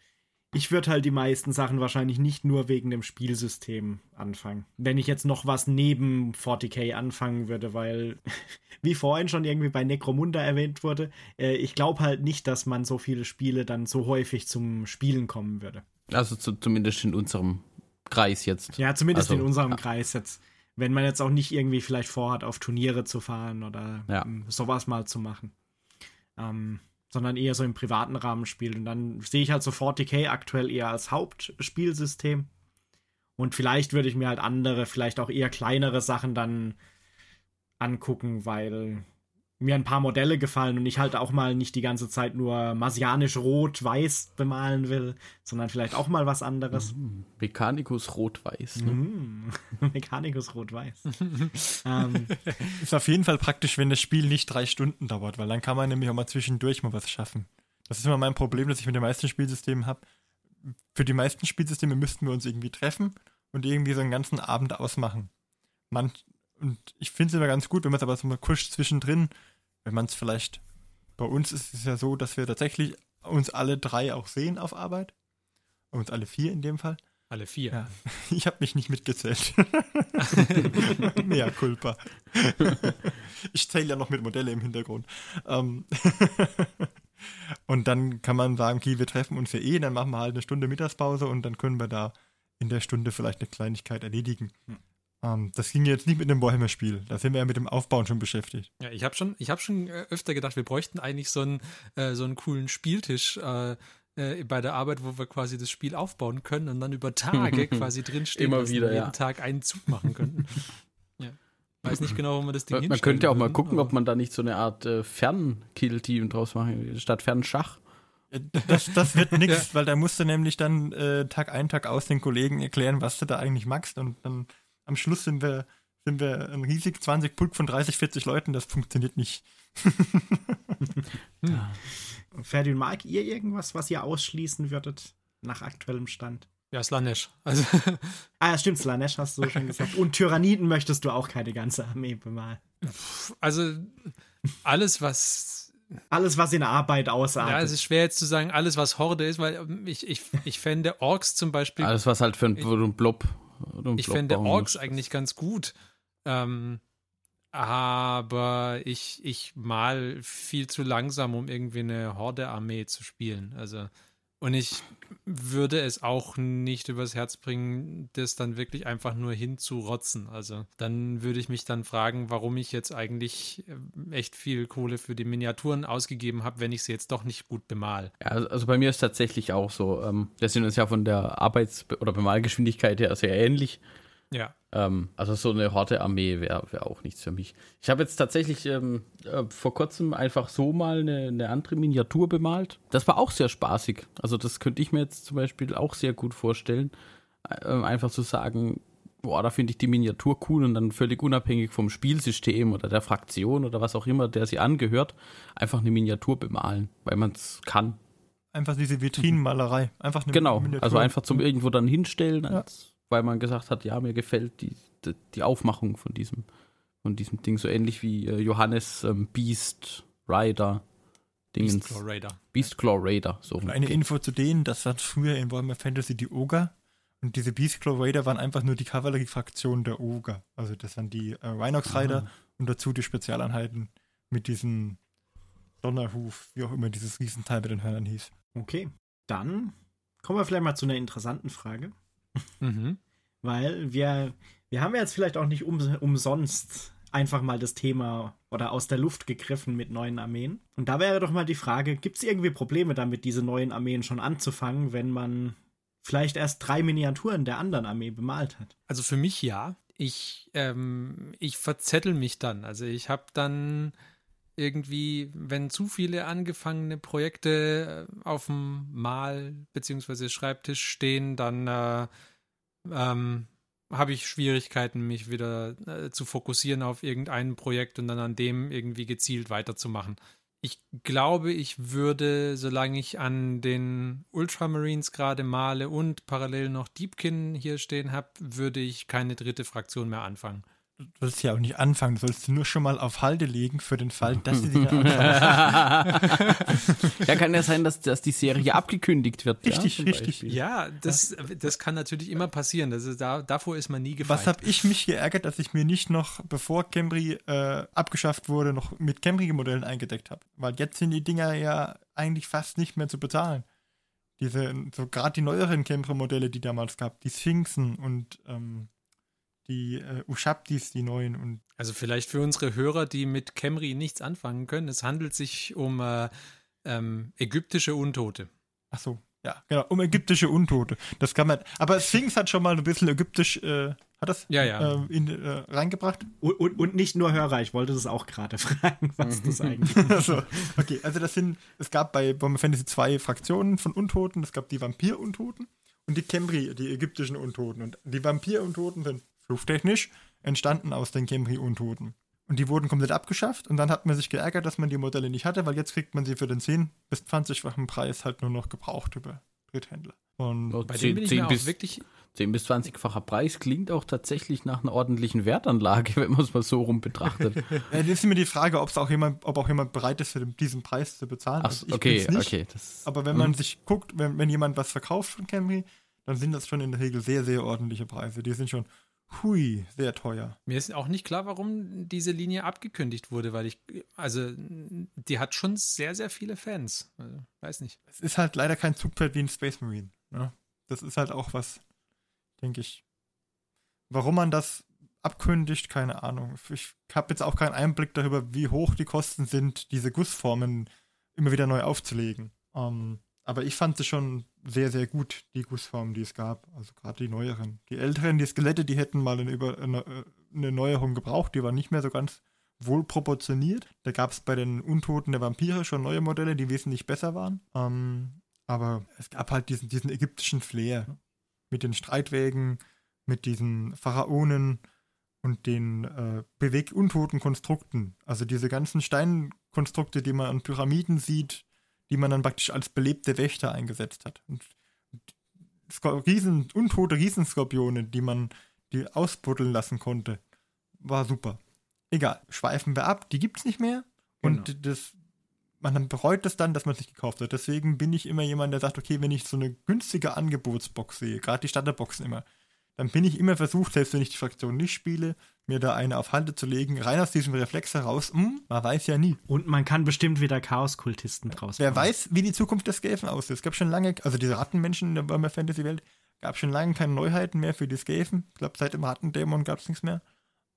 Ich würde halt die meisten Sachen wahrscheinlich nicht nur wegen dem Spielsystem anfangen. Wenn ich jetzt noch was neben 40k anfangen würde, weil, wie vorhin schon irgendwie bei Necromunda erwähnt wurde, äh, ich glaube halt nicht, dass man so viele Spiele dann so häufig zum Spielen kommen würde. Also zu, zumindest in unserem Kreis jetzt. Ja, zumindest Also, in unserem ja. Kreis jetzt. Wenn man jetzt auch nicht irgendwie vielleicht vorhat, auf Turniere zu fahren oder Ja. ähm, sowas mal zu machen. Ähm, sondern eher so im privaten Rahmen spielt. Und dann sehe ich halt so 40k aktuell eher als Hauptspielsystem. Und vielleicht würde ich mir halt andere, vielleicht auch eher kleinere Sachen dann angucken, weil mir ein paar Modelle gefallen und ich halt auch mal nicht die ganze Zeit nur marsianisch rot-weiß bemalen will, sondern vielleicht auch mal was anderes. Hm, Mechanicus rot-weiß. Ne? Mm, Mechanicus rot-weiß. ähm, Ist auf jeden Fall praktisch, wenn das Spiel nicht drei Stunden dauert, weil dann kann man nämlich auch mal zwischendurch mal was schaffen. Das ist immer mein Problem, das ich mit den meisten Spielsystemen habe. Für die meisten Spielsysteme müssten wir uns irgendwie treffen und irgendwie so einen ganzen Abend ausmachen. Man, und ich finde es immer ganz gut, wenn man es aber so mal kurz zwischendrin, wenn man es vielleicht, bei uns ist es ja so, dass wir tatsächlich uns alle drei auch sehen auf Arbeit. Uns alle vier in dem Fall. Alle vier. Ja. Ich habe mich nicht mitgezählt. Mea culpa. Ich zähle ja noch mit Modelle im Hintergrund. Ähm, und dann kann man sagen, okay, wir treffen uns ja eh, dann machen wir halt eine Stunde Mittagspause und dann können wir da in der Stunde vielleicht eine Kleinigkeit erledigen. Ähm, das ging jetzt nicht mit dem Warhammer-Spiel. Da sind wir ja mit dem Aufbauen schon beschäftigt. Ja, ich habe schon, ich hab schon äh, öfter gedacht, wir bräuchten eigentlich so einen, äh, so einen coolen Spieltisch äh, äh, bei der Arbeit, wo wir quasi das Spiel aufbauen können und dann über Tage quasi drinstehen, Immer wieder, und jeden ja. Tag einen Zug machen könnten. ja. Weiß nicht genau, wo man das Ding Man, könnte auch mal würden, gucken, ob man da nicht so eine Art äh, Fern-Kill-Team draus machen, statt Fernschach. Äh, Das, das wird nichts, weil da musst du nämlich dann äh, Tag ein, Tag aus den Kollegen erklären, was du da eigentlich magst. Und dann am Schluss sind wir, sind wir ein riesig 20 Pulk von 30, 40 Leuten. Das funktioniert nicht. Ferdi und Mark, ihr irgendwas, was ihr ausschließen würdet nach aktuellem Stand? Ja, Slanesh. Also, Ah, ja, stimmt, Slanesh hast du schon gesagt. Und Tyranniden möchtest du auch keine ganze Armee bemalen. also alles, was Alles, was in der Arbeit ausartet. Ja, es ist schwer jetzt zu sagen, alles, was Horde ist, weil ich, ich, ich fände Orks zum Beispiel, Alles, was halt für einen Blob. Ich fände Orks eigentlich ganz gut. Ähm, aber ich, ich mal viel zu langsam, um irgendwie eine Horde-Armee zu spielen. Also, und ich würde es auch nicht übers Herz bringen, das dann wirklich einfach nur hinzurotzen. Also, dann würde ich mich dann fragen, warum ich jetzt eigentlich ähm, echt viel Kohle für die Miniaturen ausgegeben habe, wenn ich sie jetzt doch nicht gut bemal. Ja, also also bei mir ist tatsächlich auch so. Ähm, wir sind uns ja von der Arbeits- oder Bemalgeschwindigkeit her sehr ähnlich. Ja. Ähm, also so eine Horde-Armee wäre wär auch nichts für mich. Ich habe jetzt tatsächlich ähm, äh, vor kurzem einfach so mal eine, eine andere Miniatur bemalt. Das war auch sehr spaßig. Also das könnte ich mir jetzt zum Beispiel auch sehr gut vorstellen. Äh, einfach zu sagen, boah, da finde ich die Miniatur cool und dann völlig unabhängig vom Spielsystem oder der Fraktion oder was auch immer, der sie angehört, einfach eine Miniatur bemalen, weil man es kann. Einfach diese Vitrinenmalerei. Einfach eine Genau, Miniatur. also einfach zum irgendwo dann hinstellen, als, weil man gesagt hat, ja, mir gefällt die, die, die Aufmachung von diesem, von diesem Ding, so ähnlich wie äh, Johannes ähm, Beast Rider Dingens. Beastclaw Raider. Beastclaw Raider, so. Eine Info zu denen, das waren früher in Warhammer Fantasy die Oger. Und diese Beastclaw Raider waren einfach nur die Kavalleriefraktion der Oger. Also das waren die äh, Rhinox Rider Ah. und dazu die Spezialeinheiten mit diesem Donnerhuf, wie auch immer dieses Riesenteil mit den Hörnern hieß. Okay, dann kommen wir vielleicht mal zu einer interessanten Frage. Mhm. Weil wir, wir haben ja jetzt vielleicht auch nicht um, umsonst einfach mal das Thema oder aus der Luft gegriffen mit neuen Armeen. Und da wäre doch mal die Frage, gibt es irgendwie Probleme damit, diese neuen Armeen schon anzufangen, wenn man vielleicht erst drei Miniaturen der anderen Armee bemalt hat. Also für mich ja. Ich, ähm, ich verzettel mich dann. Also ich habe dann irgendwie, wenn zu viele angefangene Projekte äh, auf dem Mal- bzw. Schreibtisch stehen, dann äh, ähm, habe ich Schwierigkeiten, mich wieder äh, zu fokussieren auf irgendein Projekt und dann an dem irgendwie gezielt weiterzumachen. Ich glaube, ich würde, solange ich an den Ultramarines gerade male und parallel noch Deepkin hier stehen habe, würde ich keine dritte Fraktion mehr anfangen du sollst ja auch nicht anfangen, du sollst sie nur schon mal auf Halde legen für den Fall, dass sie dich anschauen. ja, kann ja sein, dass, dass die Serie abgekündigt wird. Richtig, ja, richtig. Beispiel. Ja, das, das kann natürlich immer passieren. Das ist, da, davor ist man nie gefeit. Was habe ich mich geärgert, dass ich mir nicht noch, bevor Camry äh, abgeschafft wurde, noch mit Camry-Modellen eingedeckt habe? Weil jetzt sind die Dinger ja eigentlich fast nicht mehr zu bezahlen. Diese, so gerade die neueren Camry-Modelle, die damals gab, die Sphinxen und ähm, die äh, Ushabtis, die neuen. Und also vielleicht für unsere Hörer, die mit Camry nichts anfangen können, es handelt sich um äh, ähm, ägyptische Untote. Ach so, ja, genau, um ägyptische Untote. Das kann man, aber Sphinx hat schon mal ein bisschen ägyptisch, äh, hat das ja, ja. Äh, in, äh, reingebracht? Und, und, und, nicht nur Hörer, ich wollte das auch gerade fragen, was das eigentlich ist. also, okay, also das sind, es gab bei Bomber Fantasy zwei Fraktionen von Untoten, es gab die Vampir-Untoten und die Camry, die ägyptischen Untoten. Und die Vampir-Untoten sind fluchtechnisch, entstanden aus den Camry-Untoten. Und die wurden komplett abgeschafft und dann hat man sich geärgert, dass man die Modelle nicht hatte, weil jetzt kriegt man sie für den 10 bis 20-fachen Preis halt nur noch gebraucht über Dritthändler. Und bei 10, bin 10 bis, wirklich 10 bis 20-facher Preis klingt auch tatsächlich nach einer ordentlichen Wertanlage, wenn man es mal so rum betrachtet. ja, das ist immer die Frage, ob auch jemand, ob auch jemand bereit ist, für diesen Preis zu bezahlen. Ach, also okay, okay. Das, aber wenn man hm. sich guckt, wenn, wenn jemand was verkauft von Camry, dann sind das schon in der Regel sehr, sehr ordentliche Preise. Die sind schon Hui, sehr teuer. Mir ist auch nicht klar, warum diese Linie abgekündigt wurde, weil ich, also, die hat schon sehr, sehr viele Fans. Also, weiß nicht. Es ist halt leider kein Zugpferd wie ein Space Marine. Ne? Das ist halt auch was, denke ich. Warum man das abkündigt, keine Ahnung. Ich habe jetzt auch keinen Einblick darüber, wie hoch die Kosten sind, diese Gussformen immer wieder neu aufzulegen. Ähm, aber ich fand sie schon sehr, sehr gut, die Gussformen, die es gab. Also gerade die neueren. Die älteren, die Skelette, die hätten mal eine, Über eine, Neuerung gebraucht. Die waren nicht mehr so ganz wohl proportioniert. Da gab es bei den Untoten der Vampire schon neue Modelle, die wesentlich besser waren. Ähm, aber es gab halt diesen, diesen ägyptischen Flair. Mit den Streitwägen, mit diesen Pharaonen und den äh, bewegt untoten Konstrukten. Also diese ganzen Steinkonstrukte, die man an Pyramiden sieht, die man dann praktisch als belebte Wächter eingesetzt hat. Und Riesen, untote Riesenskorpione, die man die ausbuddeln lassen konnte, war super. Egal, schweifen wir ab, die gibt es nicht mehr. Genau. Und das, man bereut es dann, dass man es nicht gekauft hat. Deswegen bin ich immer jemand, der sagt, okay, wenn ich so eine günstige Angebotsbox sehe, gerade die Starterboxen immer, dann bin ich immer versucht, selbst wenn ich die Fraktion nicht spiele, mir da eine auf Halde zu legen, rein aus diesem Reflex heraus, hm, man weiß ja nie. Und man kann bestimmt wieder Chaos-Kultisten draus Wer machen. weiß, wie die Zukunft des Skaven aussieht. Es gab schon lange, also diese Rattenmenschen in der Burma Fantasy-Welt, gab schon lange keine Neuheiten mehr für die Skaven. Ich glaube, seit dem Rattendämon gab es nichts mehr.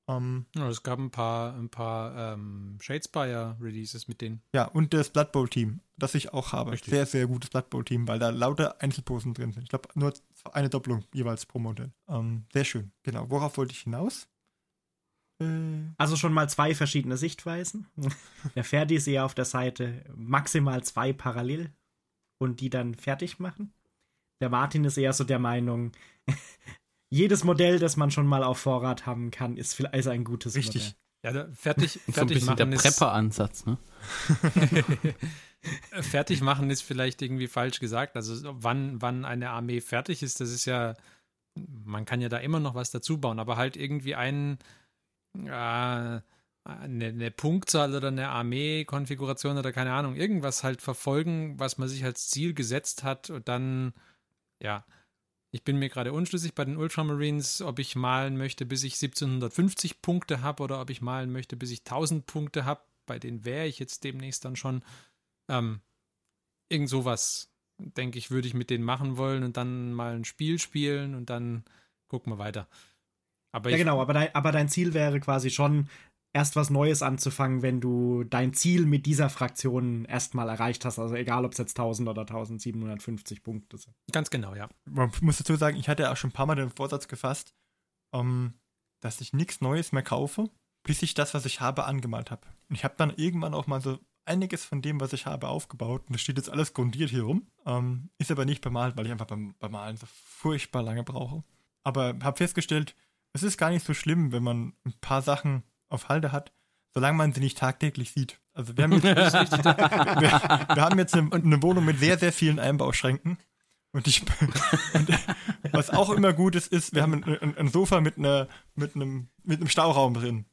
Um, ähm, ja, es gab ein paar, ein paar ähm, Shadespire-Releases mit denen. Ja, und das Blood Bowl-Team, das ich auch habe. Richtig. Sehr, sehr gutes Blood Bowl-Team, weil da lauter Einzelposen drin sind. Ich glaube, nur eine Doppelung jeweils pro Modell. Ähm, sehr schön. Genau. Worauf wollte ich hinaus? Äh. Also schon mal zwei verschiedene Sichtweisen. Der Ferdi ist eher auf der Seite maximal zwei parallel und die dann fertig machen. Der Martin ist eher so der Meinung, jedes Modell, das man schon mal auf Vorrat haben kann, ist vielleicht also ein gutes Richtig. Modell. Ja, da, fertig, fertig so ein bisschen machen der Prepper-Ansatz, ne? fertig machen ist vielleicht irgendwie falsch gesagt. Also wann, wann eine Armee fertig ist, das ist ja, man kann ja da immer noch was dazu bauen, aber halt irgendwie einen, äh, eine, eine, Punktzahl oder eine Armee-Konfiguration oder keine Ahnung, irgendwas halt verfolgen, was man sich als Ziel gesetzt hat und dann, ja, ich bin mir gerade unschlüssig bei den Ultramarines, ob ich malen möchte, bis ich 1750 Punkte habe oder ob ich malen möchte, bis ich 1000 Punkte habe. Bei denen wäre ich jetzt demnächst dann schon. Ähm, irgend sowas, denke ich, würde ich mit denen machen wollen und dann mal ein Spiel spielen und dann gucken wir weiter. Aber ja, genau, aber dein, aber dein Ziel wäre quasi schon erst was Neues anzufangen, wenn du dein Ziel mit dieser Fraktion erstmal erreicht hast. Also egal, ob es jetzt 1000 oder 1750 Punkte sind. Ganz genau, ja. Man muss dazu sagen, ich hatte ja auch schon ein paar Mal den Vorsatz gefasst, ähm, dass ich nichts Neues mehr kaufe, bis ich das, was ich habe, angemalt habe. Und ich habe dann irgendwann auch mal so einiges von dem, was ich habe, aufgebaut. Und das steht jetzt alles grundiert hier rum. Ähm, ist aber nicht bemalt, weil ich einfach beim, beim Malen so furchtbar lange brauche. Aber habe festgestellt, es ist gar nicht so schlimm, wenn man ein paar Sachen auf Halde hat, solange man sie nicht tagtäglich sieht. Also wir haben jetzt, wir, wir haben jetzt eine, eine, Wohnung mit sehr, sehr vielen Einbauschränken. Und ich, und was auch immer gut ist, ist, wir haben ein, ein, ein Sofa mit, einer, mit, einem, mit einem Stauraum drin.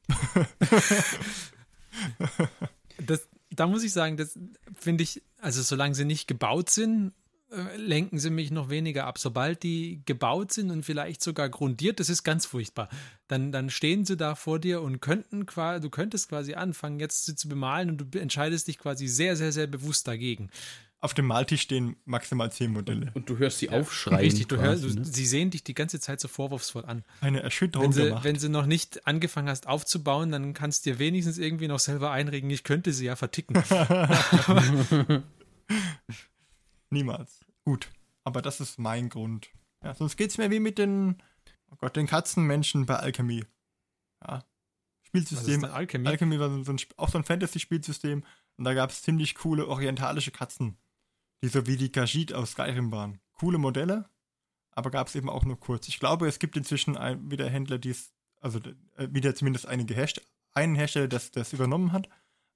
Das, da muss ich sagen, das finde ich, also solange sie nicht gebaut sind, äh, lenken sie mich noch weniger ab. Sobald die gebaut sind und vielleicht sogar grundiert, das ist ganz furchtbar. Dann, dann stehen sie da vor dir und könnten quasi, du könntest quasi anfangen, jetzt sie zu bemalen und du entscheidest dich quasi sehr, sehr, sehr bewusst dagegen. Auf dem Maltisch stehen maximal zehn Modelle. Und du hörst sie ja, aufschreien. Richtig, du quasi, hörst, ne? sie sehen dich die ganze Zeit so vorwurfsvoll an. Eine Erschütterung wenn sie, gemacht. Wenn sie noch nicht angefangen hast aufzubauen, dann kannst du dir wenigstens irgendwie noch selber einregen, ich könnte sie ja verticken. Niemals. Gut, aber das ist mein Grund. Ja, sonst geht es mir wie mit den, oh Gott, den Katzenmenschen bei Alchemy. Ja. Spielsystem. Alchemy? Alchemy war so ein, auch so ein Fantasy-Spielsystem und da gab es ziemlich coole orientalische Katzen, die so wie die Khajiit aus Skyrim waren. Coole Modelle, aber gab es eben auch nur kurz. Ich glaube, es gibt inzwischen ein, wieder Händler, die es, also äh, wieder zumindest einige Hersteller, einen Hersteller, der das übernommen hat,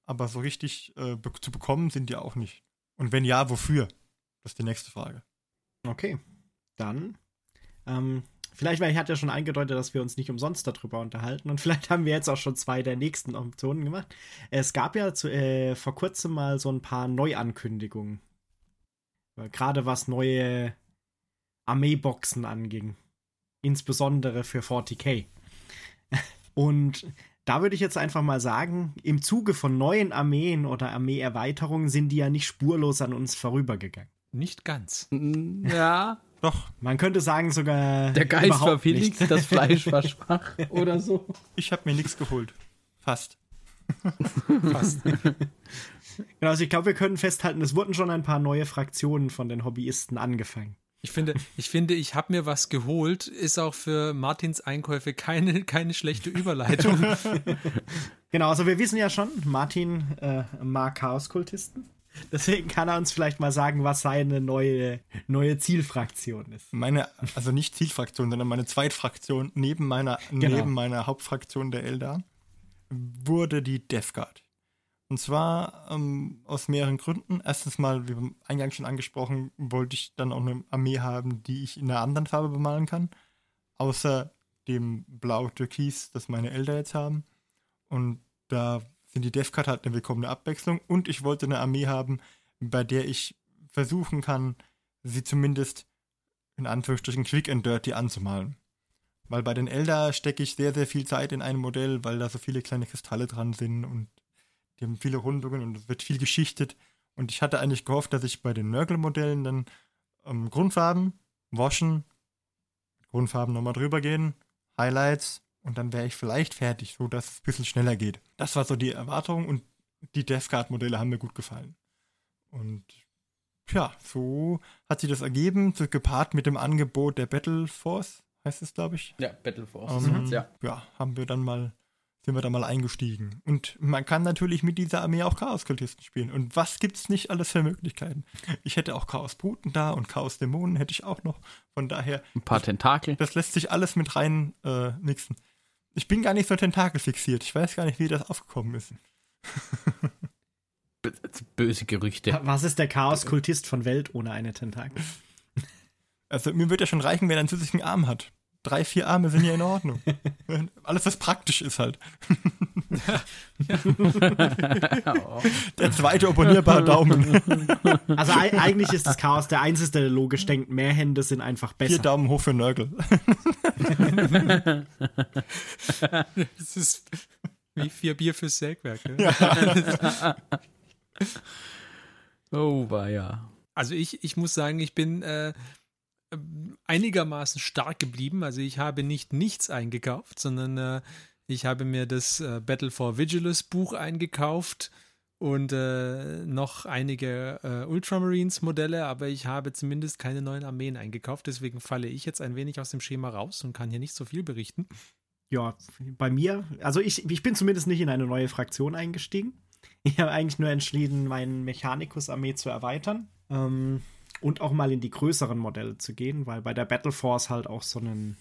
aber so richtig äh, be zu bekommen sind die auch nicht. Und wenn ja, wofür? Das ist die nächste Frage. Okay, dann. Ähm, vielleicht, weil ich hatte ja schon eingedeutet, dass wir uns nicht umsonst darüber unterhalten und vielleicht haben wir jetzt auch schon zwei der nächsten Optionen gemacht. Es gab ja zu, äh, vor kurzem mal so ein paar Neuankündigungen. Gerade was neue Armeeboxen anging. Insbesondere für 40k. Und da würde ich jetzt einfach mal sagen, im Zuge von neuen Armeen oder Armeeerweiterungen sind die ja nicht spurlos an uns vorübergegangen. Nicht ganz. Ja. Doch. Man könnte sagen sogar. Der Geist war billig, das Fleisch war schwach oder so. Ich habe mir nichts geholt. Fast. Fast. genau, also ich glaube, wir können festhalten, es wurden schon ein paar neue Fraktionen von den Hobbyisten angefangen. Ich finde, ich finde, ich habe mir was geholt, ist auch für Martins Einkäufe keine, keine schlechte Überleitung. genau, also wir wissen ja schon, Martin äh, mag Chaoskultisten. Deswegen kann er uns vielleicht mal sagen, was seine neue, neue Zielfraktion ist. Meine, also nicht Zielfraktion, sondern meine Zweitfraktion neben meiner, genau. neben meiner Hauptfraktion der Eldar wurde die Death Guard. Und zwar ähm, aus mehreren Gründen. Erstens mal, wie eingangs schon angesprochen, wollte ich dann auch eine Armee haben, die ich in einer anderen Farbe bemalen kann. Außer dem Blau-Türkis, das meine Eltern jetzt haben. Und da sind die Death Card halt eine willkommene Abwechslung. Und ich wollte eine Armee haben, bei der ich versuchen kann, sie zumindest in Anführungsstrichen quick and dirty anzumalen. Weil bei den Elder stecke ich sehr, sehr viel Zeit in ein Modell, weil da so viele kleine Kristalle dran sind und die haben viele Rundungen und es wird viel geschichtet. Und ich hatte eigentlich gehofft, dass ich bei den Nörgel-Modellen dann ähm, Grundfarben, waschen, Grundfarben nochmal drüber gehen, Highlights und dann wäre ich vielleicht fertig, so dass es ein bisschen schneller geht. Das war so die Erwartung und die Death Guard Modelle haben mir gut gefallen. Und ja, so hat sich das ergeben, so gepaart mit dem Angebot der Battle Force, heißt es, glaube ich. Ja, Battle Force. Ähm, ja. ja, haben wir dann mal sind wir da mal eingestiegen. Und man kann natürlich mit dieser Armee auch Chaos-Kultisten spielen. Und was gibt's nicht alles für Möglichkeiten? Ich hätte auch Chaos-Bruten da und Chaos-Dämonen hätte ich auch noch. Von daher. Ein paar Tentakel. Das lässt sich alles mit rein äh, mixen. Ich bin gar nicht so Tentakel fixiert. Ich weiß gar nicht, wie das aufgekommen ist. Böse Gerüchte. Was ist der Chaos-Kultist von Welt ohne eine Tentakel? Also mir wird ja schon reichen, wenn er einen zusätzlichen Arm hat. Drei, vier Arme sind ja in Ordnung. Alles, was praktisch ist halt. Der zweite opponierbare Daumen. Also eigentlich ist das Chaos der einzige, der logisch denkt, mehr Hände sind einfach besser. Vier Daumen hoch für Nörgel. Das ist wie vier Bier fürs Sägwerk. Ne? Ja. oh, war ja. Also ich, ich muss sagen, ich bin äh, einigermaßen stark geblieben. Also ich habe nicht nichts eingekauft, sondern äh, Ich habe mir das äh, Battle for Vigilus Buch eingekauft und äh, noch einige äh, Ultramarines Modelle, aber ich habe zumindest keine neuen Armeen eingekauft. Deswegen falle ich jetzt ein wenig aus dem Schema raus und kann hier nicht so viel berichten. Ja, bei mir, also ich, ich bin zumindest nicht in eine neue Fraktion eingestiegen. Ich habe eigentlich nur entschieden, meinen Mechanicus-Armee zu erweitern ähm, und auch mal in die größeren Modelle zu gehen, weil bei der Battle Force halt auch so ein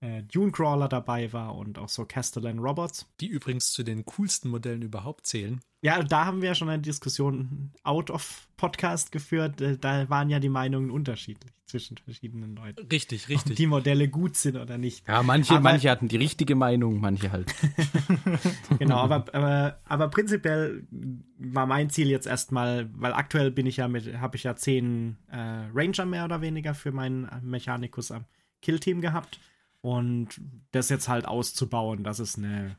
äh, Dune Crawler dabei war und auch so Castellan Robots. Die übrigens zu den coolsten Modellen überhaupt zählen. Ja, da haben wir ja schon eine Diskussion out of Podcast geführt. Äh, da waren ja die Meinungen unterschiedlich zwischen verschiedenen Leuten. Richtig, richtig. Ob die Modelle gut sind oder nicht. Ja, manche, aber, manche hatten die richtige Meinung, manche halt. genau, aber, aber, aber prinzipiell war mein Ziel jetzt erstmal, weil aktuell bin ich ja mit, habe ich ja zehn äh, Ranger mehr oder weniger für meinen Mechanicus am Killteam gehabt. Und das jetzt halt auszubauen, dass es eine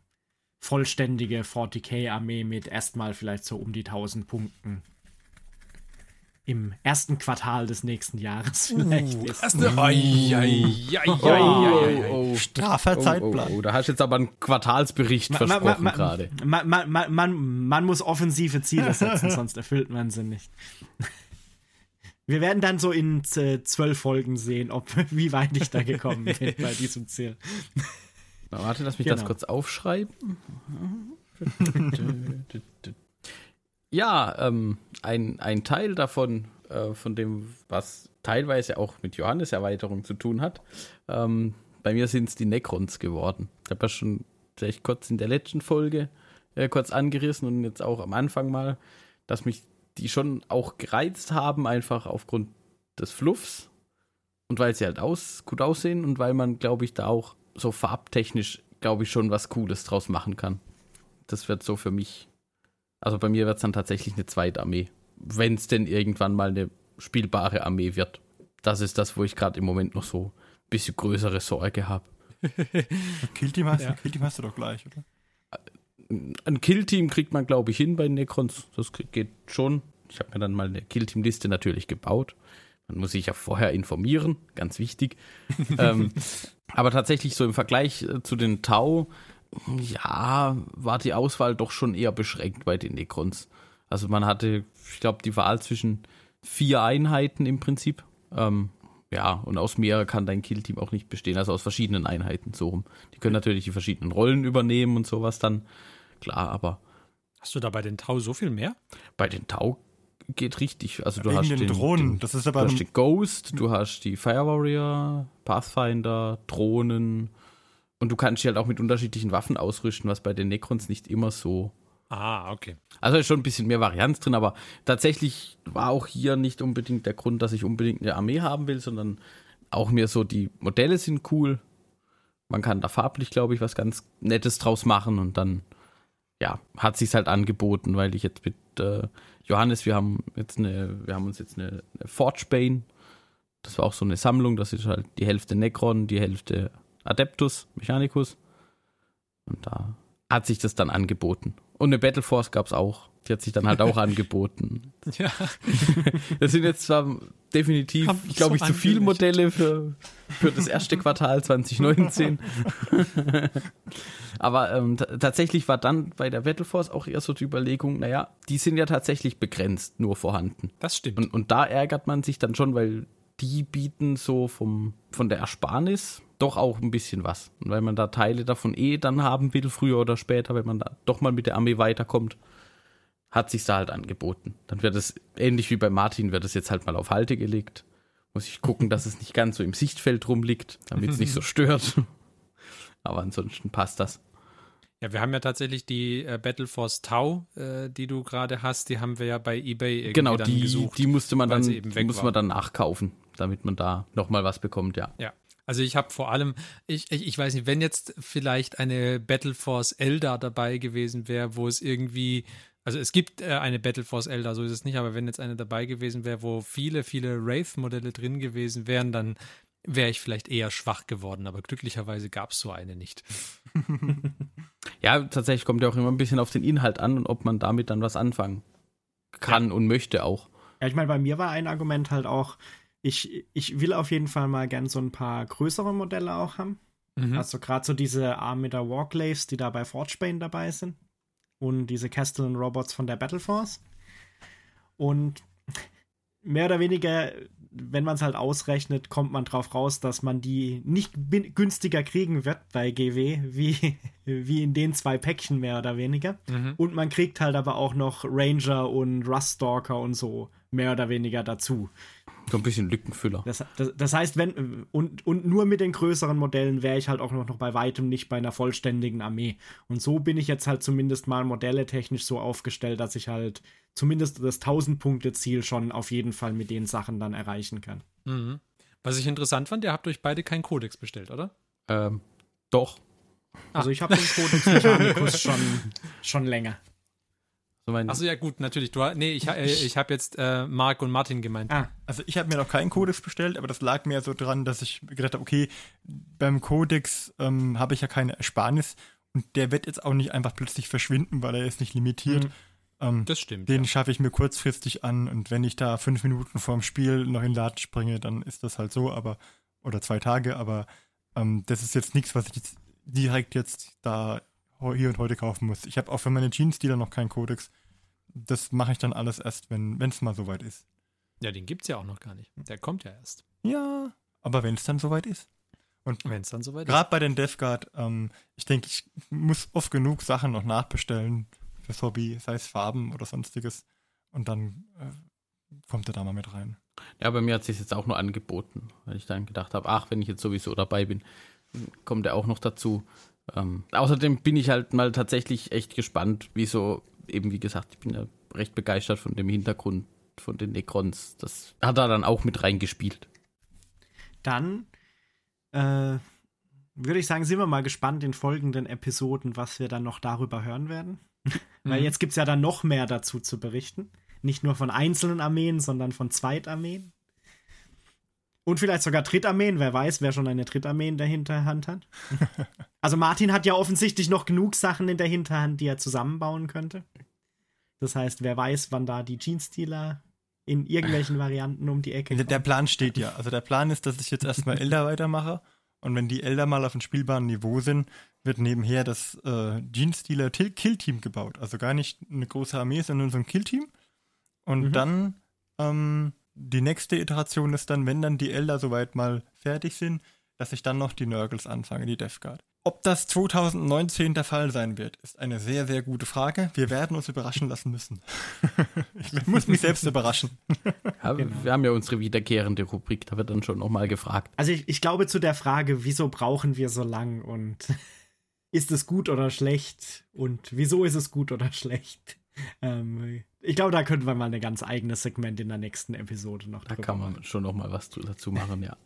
vollständige 40k-Armee mit erstmal vielleicht so um die 1000 Punkten im ersten Quartal des nächsten Jahres uh, vielleicht uh, ist. Erste, oh, oh, Straffer Zeitplan. Oh, da hast du jetzt aber einen Quartalsbericht man, versprochen gerade. Man, man, man, man, muss offensive Ziele setzen, sonst erfüllt man sie nicht. Wir werden dann so in äh, zwölf Folgen sehen, ob wie weit ich da gekommen bin bei diesem Ziel. Na, warte, lass mich genau. das kurz aufschreiben. Ja, ähm, ein, ein Teil davon, äh, von dem, was teilweise auch mit Johannes Erweiterung zu tun hat, ähm, bei mir sind es die Necrons geworden. Ich habe ja schon vielleicht kurz in der letzten Folge äh, kurz angerissen und jetzt auch am Anfang mal, dass mich die schon auch gereizt haben, einfach aufgrund des Fluffs und weil sie halt aus, gut aussehen und weil man, glaube ich, da auch so farbtechnisch, glaube ich, schon was Cooles draus machen kann. Das wird so für mich, also bei mir wird es dann tatsächlich eine zweite Armee, wenn es denn irgendwann mal eine spielbare Armee wird. Das ist das, wo ich gerade im Moment noch so ein bisschen größere Sorge habe. Killteam hast, ja. Killteam hast du doch gleich, oder? ein Killteam kriegt man, glaube ich, hin bei Necrons. Das geht schon. Ich habe mir dann mal eine Killteam-Liste natürlich gebaut. Man muss sich ja vorher informieren, ganz wichtig. ähm, aber tatsächlich so im Vergleich äh, zu den Tau, ja, war die Auswahl doch schon eher beschränkt bei den Necrons. Also man hatte, ich glaube, die Wahl zwischen vier Einheiten im Prinzip. Ähm, ja, und aus mehr kann dein Killteam auch nicht bestehen, also aus verschiedenen Einheiten so rum. Die können natürlich die verschiedenen Rollen übernehmen und sowas dann klar, aber. Hast du da bei den Tau so viel mehr? Bei den Tau geht richtig. Also du Wegen hast den, den Drohnen. Den, das ist aber du hast den Ghost, du hast die Fire Warrior, Pathfinder, Drohnen und du kannst dich halt auch mit unterschiedlichen Waffen ausrüsten, was bei den Necrons nicht immer so. Ah, okay. Also ist schon ein bisschen mehr Varianz drin, aber tatsächlich war auch hier nicht unbedingt der Grund, dass ich unbedingt eine Armee haben will, sondern auch mir so die Modelle sind cool. Man kann da farblich, glaube ich, was ganz Nettes draus machen und dann ja, hat sich halt angeboten, weil ich jetzt mit äh, Johannes, wir haben jetzt eine, wir haben uns jetzt eine, eine Forge Bane, das war auch so eine Sammlung, das ist halt die Hälfte Necron, die Hälfte Adeptus, Mechanicus. Und da hat sich das dann angeboten. Und eine Battle Force gab es auch. Die hat sich dann halt auch angeboten. Ja. Das sind jetzt zwar definitiv, glaube ich, zu viele Modelle für, für das erste Quartal 2019. Aber ähm, tatsächlich war dann bei der Battle Force auch eher so die Überlegung, naja, die sind ja tatsächlich begrenzt nur vorhanden. Das stimmt. Und, und da ärgert man sich dann schon, weil die bieten so vom, von der Ersparnis doch auch ein bisschen was. Und weil man da Teile davon eh dann haben will, früher oder später, wenn man da doch mal mit der Armee weiterkommt, hat sich da halt angeboten. Dann wird es, ähnlich wie bei Martin, wird es jetzt halt mal auf Halte gelegt. Muss ich gucken, dass es nicht ganz so im Sichtfeld rumliegt, damit es nicht so stört. Aber ansonsten passt das. Ja, wir haben ja tatsächlich die äh, Battle Force Tau, äh, die du gerade hast, die haben wir ja bei eBay irgendwie genau, die, gesucht. die musste man dann, die muss man dann nachkaufen, damit man da nochmal was bekommt, ja. Ja. Also ich habe vor allem, ich, ich, ich, weiß nicht, wenn jetzt vielleicht eine Battle Force Elder dabei gewesen wäre, wo es irgendwie also es gibt äh, eine Battle Force Elder, so ist es nicht, aber wenn jetzt eine dabei gewesen wäre, wo viele, viele Wraith-Modelle drin gewesen wären, dann wäre ich vielleicht eher schwach geworden, aber glücklicherweise gab es so eine nicht. ja, tatsächlich kommt ja auch immer ein bisschen auf den Inhalt an und ob man damit dann was anfangen kann ja. und möchte auch. Ja, ich meine, bei mir war ein Argument halt auch, ich, ich will auf jeden Fall mal gern so ein paar größere Modelle auch haben. Mhm. Also gerade so diese Armida Warclaves, die da bei Forgebane dabei sind. Und diese Castellan Robots von der Battle Force. Und mehr oder weniger, wenn man es halt ausrechnet, kommt man drauf raus, dass man die nicht günstiger kriegen wird bei GW, wie, wie in den zwei Päckchen mehr oder weniger. Mhm. Und man kriegt halt aber auch noch Ranger und Ruststalker und so mehr oder weniger dazu. So ein bisschen Lückenfüller. Das, das, das, heißt, wenn, und, und nur mit den größeren Modellen wäre ich halt auch noch, noch bei weitem nicht bei einer vollständigen Armee. Und so bin ich jetzt halt zumindest mal modelle technisch so aufgestellt, dass ich halt zumindest das 1000-Punkte-Ziel schon auf jeden Fall mit den Sachen dann erreichen kann. Mhm. Was ich interessant fand, ihr habt euch beide keinen Kodex bestellt, oder? Ähm, doch. Also ich habe den Codex Mechanicus schon, schon länger. So Achso, ja gut, natürlich. Du, nee, ich, äh, ich habe jetzt äh, Marc und Martin gemeint. Ah. Also ich habe mir noch keinen Codex bestellt, aber das lag mir so dran, dass ich gedacht habe, okay, beim Codex ähm, habe ich ja keine Ersparnis und der wird jetzt auch nicht einfach plötzlich verschwinden, weil er ist nicht limitiert. Mhm. Ähm, das stimmt. Den ja. schaffe ich mir kurzfristig an und wenn ich da fünf Minuten vorm Spiel noch in den Laden springe, dann ist das halt so, aber oder zwei Tage, aber ähm, das ist jetzt nichts, was ich jetzt direkt jetzt da hier und heute kaufen muss. Ich habe auch für meine Jeans-Dealer noch keinen Kodex. Das mache ich dann alles erst, wenn es mal soweit ist. Ja, den gibt es ja auch noch gar nicht. Der kommt ja erst. Ja, aber wenn es dann soweit ist. Und wenn es dann soweit ist. Gerade bei den DevGuard, ähm, ich denke, ich muss oft genug Sachen noch nachbestellen fürs Hobby, sei es Farben oder sonstiges. Und dann äh, kommt er da mal mit rein. Ja, bei mir hat es sich jetzt auch nur angeboten, weil ich dann gedacht habe, ach, wenn ich jetzt sowieso dabei bin, kommt er auch noch dazu. Ähm, außerdem bin ich halt mal tatsächlich echt gespannt, wie so, eben wie gesagt, ich bin ja recht begeistert von dem Hintergrund von den Necrons. Das hat er dann auch mit reingespielt. Dann äh, würde ich sagen, sind wir mal gespannt in folgenden Episoden, was wir dann noch darüber hören werden. Weil mhm. jetzt gibt es ja dann noch mehr dazu zu berichten. Nicht nur von einzelnen Armeen, sondern von Zweitarmeen. Und vielleicht sogar Drittarmeen, wer weiß, wer schon eine Drittarmee in der Hinterhand hat. also Martin hat ja offensichtlich noch genug Sachen in der Hinterhand, die er zusammenbauen könnte. Das heißt, wer weiß, wann da die Jeans-Dealer in irgendwelchen Varianten um die Ecke kommen. Der Plan steht ja. Also der Plan ist, dass ich jetzt erstmal Elder weitermache. Und wenn die Elder mal auf dem spielbaren Niveau sind, wird nebenher das äh, Jeans-Dealer Kill-Team gebaut. Also gar nicht eine große Armee, sondern so ein Kill-Team. Und mhm. dann ähm, die nächste Iteration ist dann, wenn dann die Elder soweit mal fertig sind, dass ich dann noch die Nurgles anfange, die Death Guard. Ob das 2019 der Fall sein wird, ist eine sehr, sehr gute Frage. Wir werden uns überraschen lassen müssen. ich muss mich selbst überraschen. Ja, genau. Wir haben ja unsere wiederkehrende Rubrik, da wird dann schon nochmal gefragt. Also ich, ich glaube zu der Frage, wieso brauchen wir so lang und ist es gut oder schlecht und wieso ist es gut oder schlecht? Ähm, ich glaube, da könnten wir mal ein ganz eigenes Segment in der nächsten Episode noch Da kann man machen. schon noch mal was dazu machen, ja.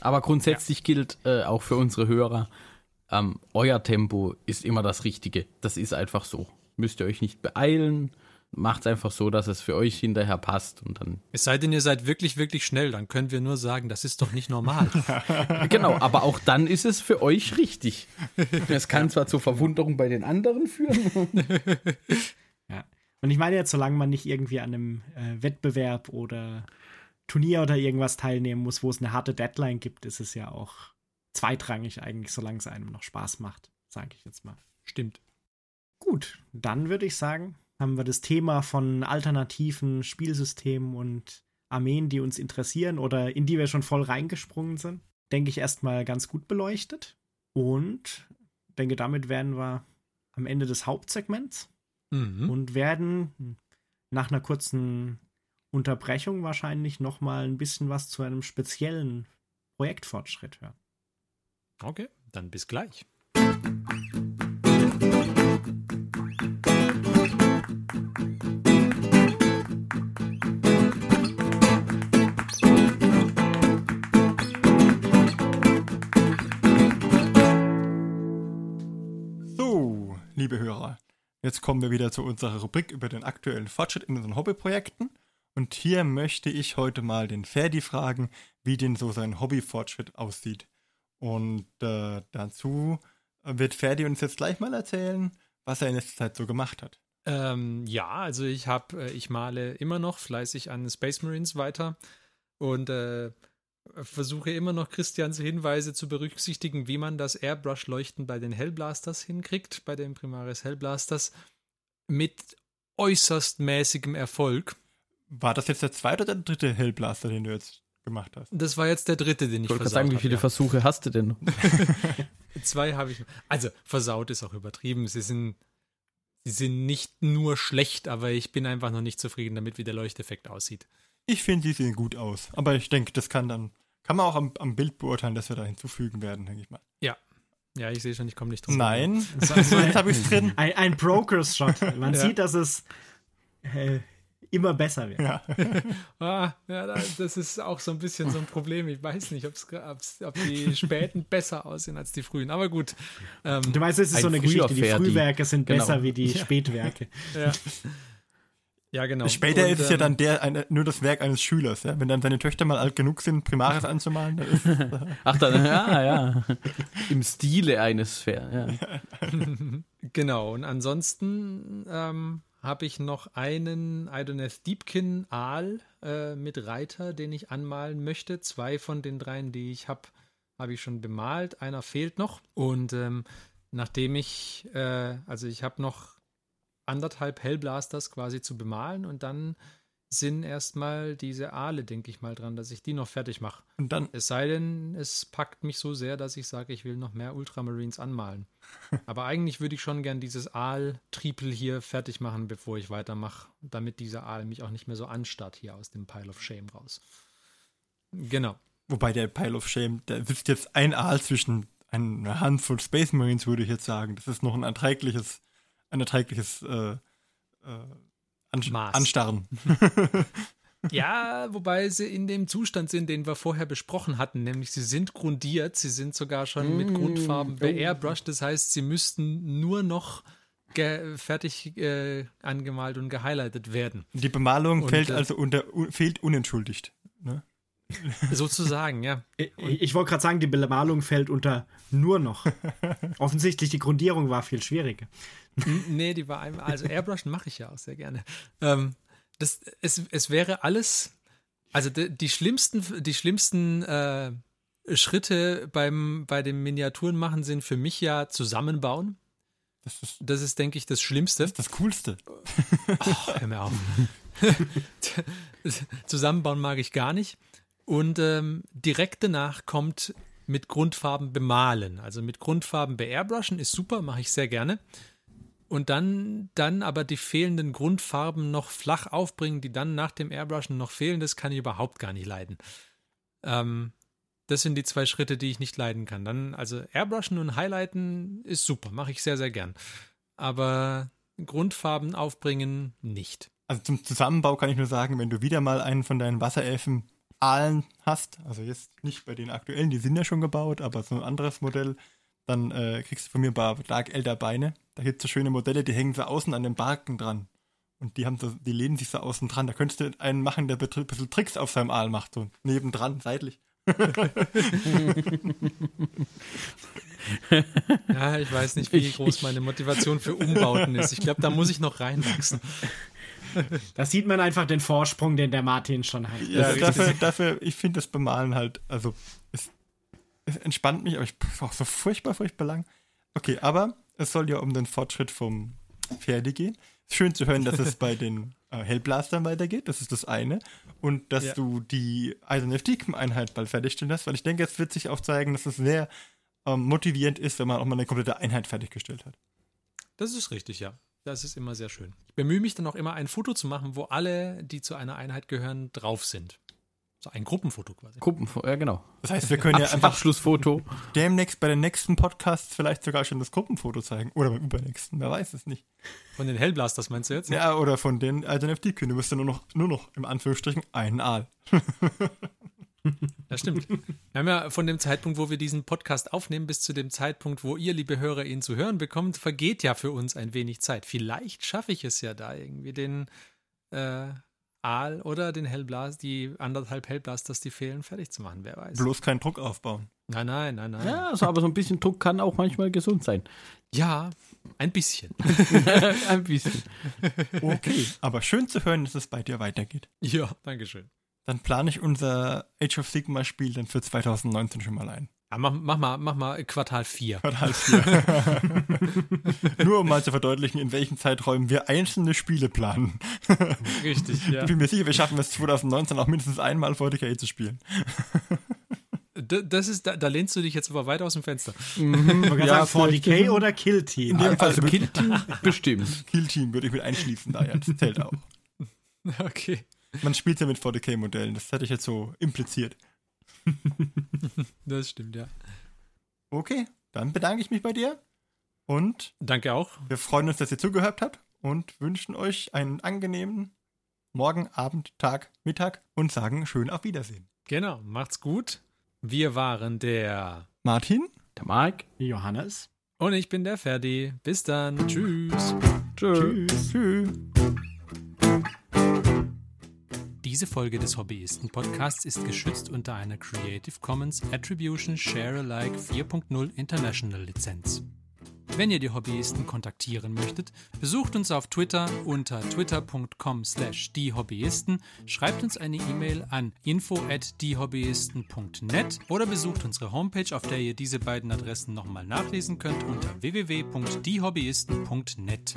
Aber grundsätzlich ja. gilt äh, auch für unsere Hörer, ähm, euer Tempo ist immer das Richtige. Das ist einfach so. Müsst ihr euch nicht beeilen. Macht es einfach so, dass es für euch hinterher passt und dann. Es sei denn, ihr seid wirklich, wirklich schnell, dann können wir nur sagen, das ist doch nicht normal. genau, aber auch dann ist es für euch richtig. Es kann zwar zur Verwunderung bei den anderen führen. Und ich meine jetzt, solange man nicht irgendwie an einem äh, Wettbewerb oder Turnier oder irgendwas teilnehmen muss, wo es eine harte Deadline gibt, ist es ja auch zweitrangig eigentlich, solange es einem noch Spaß macht, sage ich jetzt mal. Stimmt. Gut, dann würde ich sagen, haben wir das Thema von alternativen Spielsystemen und Armeen, die uns interessieren oder in die wir schon voll reingesprungen sind, denke ich erstmal ganz gut beleuchtet. Und denke, damit wären wir am Ende des Hauptsegments mhm. und werden nach einer kurzen Unterbrechung wahrscheinlich noch mal ein bisschen was zu einem speziellen Projektfortschritt hören. Okay, dann bis gleich. So, liebe Hörer, Jetzt kommen wir wieder zu unserer Rubrik über den aktuellen Fortschritt in unseren Hobbyprojekten. Und hier möchte ich heute mal den Ferdi fragen, wie denn so sein Hobbyfortschritt aussieht. Und äh, dazu wird Ferdi uns jetzt gleich mal erzählen, was er in letzter Zeit so gemacht hat. Ähm, ja, also ich habe, äh, ich male immer noch fleißig an Space Marines weiter und äh, versuche immer noch Christians Hinweise zu berücksichtigen, wie man das Airbrush-Leuchten bei den Hellblasters hinkriegt, bei den Primaris Hellblasters, mit äußerst mäßigem Erfolg. War das jetzt der zweite oder der dritte Hellblaster, den du jetzt gemacht hast? Das war jetzt der dritte, den ich, Ich wollte gerade versaut sagen, wie hab, viele ja. Versuche hast du denn? Zwei habe ich. Also versaut ist auch übertrieben. Sie sind, sie sind nicht nur schlecht, aber ich bin einfach noch nicht zufrieden damit, wie der Leuchteffekt aussieht. Ich finde, die sehen gut aus. Aber ich denke, das kann dann, kann man auch am, am Bild beurteilen, dass wir da hinzufügen werden, denke ich mal. Ja, ich sehe schon, ich komme nicht drum. Nein, jetzt habe ich es drin. Ein, ein Brokers-Shot. Man Ja. sieht, dass es äh, immer besser wird. Ja. Ah, ja, da- das ist auch so ein bisschen so ein Problem. Ich weiß nicht, ob's, ob's, ob die späten besser aussehen als die frühen. Aber gut. Ähm, Du meinst, es ist Ein so eine Geschichte, die. Frühwerke sind Genau. besser wie die Ja. Spätwerke. ja. ja, genau. Später Und, ist es ja ähm, dann der, eine, nur das Werk eines Schülers. Ja? Wenn dann seine Töchter mal alt genug sind, Primaris anzumalen, dann ist Ach, dann, ja, ja. Im Stile eines Fair, ja. Genau, und ansonsten ähm, habe ich noch einen Idoneth Deepkin Aal äh, mit Reiter, den ich anmalen möchte. Zwei von den dreien, die ich habe, habe ich schon bemalt. Einer fehlt noch. Und ähm, nachdem ich, äh, also ich habe noch anderthalb Hellblasters quasi zu bemalen und dann sind erstmal diese Aale, denke ich mal, dran, dass ich die noch fertig mache. und dann Es sei denn, es packt mich so sehr, dass ich sage, ich will noch mehr Ultramarines anmalen. Aber eigentlich würde ich schon gern dieses Aal-Triepel hier fertig machen, bevor ich weitermache, damit dieser Aal mich auch nicht mehr so anstarrt hier aus dem Pile of Shame raus. Genau. Wobei der Pile of Shame, da sitzt jetzt ein Aal zwischen einer Handvoll Space Marines, würde ich jetzt sagen. Das ist noch ein erträgliches, ein erträgliches äh, äh, Ansch Maß. Anstarren. Ja, wobei sie in dem Zustand sind, den wir vorher besprochen hatten, nämlich sie sind grundiert, sie sind sogar schon mit Mm, Grundfarben oh. beairbrushed, das heißt, sie müssten nur noch fertig äh, angemalt und gehighlightet werden. Die Bemalung Und, fällt äh, also unter, un, fehlt unentschuldigt. Ne? Sozusagen, ja. Ich, ich wollte gerade sagen, die Bemalung fällt unter nur noch. Offensichtlich, die Grundierung war viel schwieriger. Nee, die war einmal. Also Airbrushen mache ich ja auch sehr gerne. Ähm, das, es, es wäre alles. Also die, die schlimmsten, die schlimmsten äh, Schritte beim, bei dem Miniaturenmachen sind für mich ja zusammenbauen. Das ist Das ist, denke ich, das Schlimmste. das Coolste. Oh, hör mir auf. Zusammenbauen mag ich gar nicht. Und ähm, direkt danach kommt mit Grundfarben bemalen. Also mit Grundfarben beairbrushen ist super, mache ich sehr gerne. Und dann, dann aber die fehlenden Grundfarben noch flach aufbringen, die dann nach dem Airbrushen noch fehlen, das kann ich überhaupt gar nicht leiden. Ähm, das sind die zwei Schritte, die ich nicht leiden kann. Dann, also Airbrushen und Highlighten ist super, mache ich sehr, sehr gern. Aber Grundfarben aufbringen nicht. Also zum Zusammenbau kann ich nur sagen, wenn du wieder mal einen von deinen Wasserelfen Aalen hast, also jetzt nicht bei den aktuellen, die sind ja schon gebaut, aber so ein anderes Modell, dann äh, kriegst du von mir ein paar Dark Elder Beine. Da gibt es so schöne Modelle, die hängen so außen an den Barken dran. Und die haben so, die lehnen sich so außen dran. Da könntest du einen machen, der ein bisschen Tricks auf seinem Aal macht, so nebendran, seitlich. Ja, ich weiß nicht, wie groß meine Motivation für Umbauten ist. Ich glaube, da muss ich noch reinwachsen. Da sieht man einfach den Vorsprung, den der Martin schon hat. Ja, dafür, dafür, ich finde das Bemalen halt, also es, es entspannt mich, aber ich bin auch so furchtbar, furchtbar lang. Okay, aber es soll ja um den Fortschritt vom Pferde gehen. Schön zu hören, dass es bei den äh, Hellblastern weitergeht, das ist das eine. Und dass Ja. du die Eisern-Einheit bald fertigstellen hast, weil ich denke, es wird sich auch zeigen, dass es sehr ähm, motivierend ist, wenn man auch mal eine komplette Einheit fertiggestellt hat. Das ist richtig, ja. Das ist immer sehr schön. Ich bemühe mich dann auch immer, ein Foto zu machen, wo alle, die zu einer Einheit gehören, drauf sind. So ein Gruppenfoto quasi. Gucken, ja, genau. Das heißt, wir können ja einfach Abschlussfoto. demnächst bei den nächsten Podcasts vielleicht sogar schon das Gruppenfoto zeigen. Oder beim übernächsten, wer weiß es nicht. Von den Hellblasters meinst du jetzt? Ja, oder von den Alternativkühen. Du musst ja nur noch, nur noch im Anführungsstrichen einen Aal. Ja, stimmt. Wir haben ja von dem Zeitpunkt, wo wir diesen Podcast aufnehmen, bis zu dem Zeitpunkt, wo ihr, liebe Hörer, ihn zu hören bekommt, vergeht ja für uns ein wenig Zeit. Vielleicht schaffe ich es ja da irgendwie den äh, Aal oder den Hellblast, die anderthalb Hellblasters, die fehlen, fertig zu machen. Wer weiß. Bloß keinen Druck aufbauen. Nein, nein, nein, nein. Ja, also, aber so ein bisschen Druck kann auch manchmal gesund sein. Ja, ein bisschen. ein bisschen. Okay, aber schön zu hören, dass es bei dir weitergeht. Ja, Dankeschön. Dann plane ich unser Age of Sigma Spiel dann für 2019 schon mal ein. Ja, mach, mach, mal, mach mal Quartal 4. Quartal 4. Nur um mal zu verdeutlichen, in welchen Zeiträumen wir einzelne Spiele planen. Richtig, ja. Ich bin mir sicher, wir schaffen es 2019 auch mindestens einmal 40k zu spielen. Das ist, da, da, lehnst du dich jetzt aber weit aus dem Fenster. Mhm. Ja, 40k oder Kill Team? In dem Fall also Kill Team bestimmt. Kill Team würde ich mit einschließen, da ja, das zählt auch. Okay. Man spielt ja mit 40k-Modellen, das hätte ich jetzt so impliziert. das stimmt, ja. Okay, dann bedanke ich mich bei dir und danke auch. Wir freuen uns, dass ihr zugehört habt und wünschen euch einen angenehmen Morgen, Abend, Tag, Mittag und sagen schön auf Wiedersehen. Genau, macht's gut. Wir waren der Martin, der Mike, Johannes und ich bin der Ferdi. Bis dann. Tschüss. Tschüss. Tschüss. Diese Folge des Hobbyisten-Podcasts ist geschützt unter einer Creative Commons Attribution Share Alike 4.0 International Lizenz. Wenn ihr die Hobbyisten kontaktieren möchtet, besucht uns auf Twitter unter twitter.com slash diehobbyisten, schreibt uns eine E-Mail an info at diehobbyisten.net oder besucht unsere Homepage, auf der ihr diese beiden Adressen nochmal nachlesen könnt unter www.diehobbyisten.net.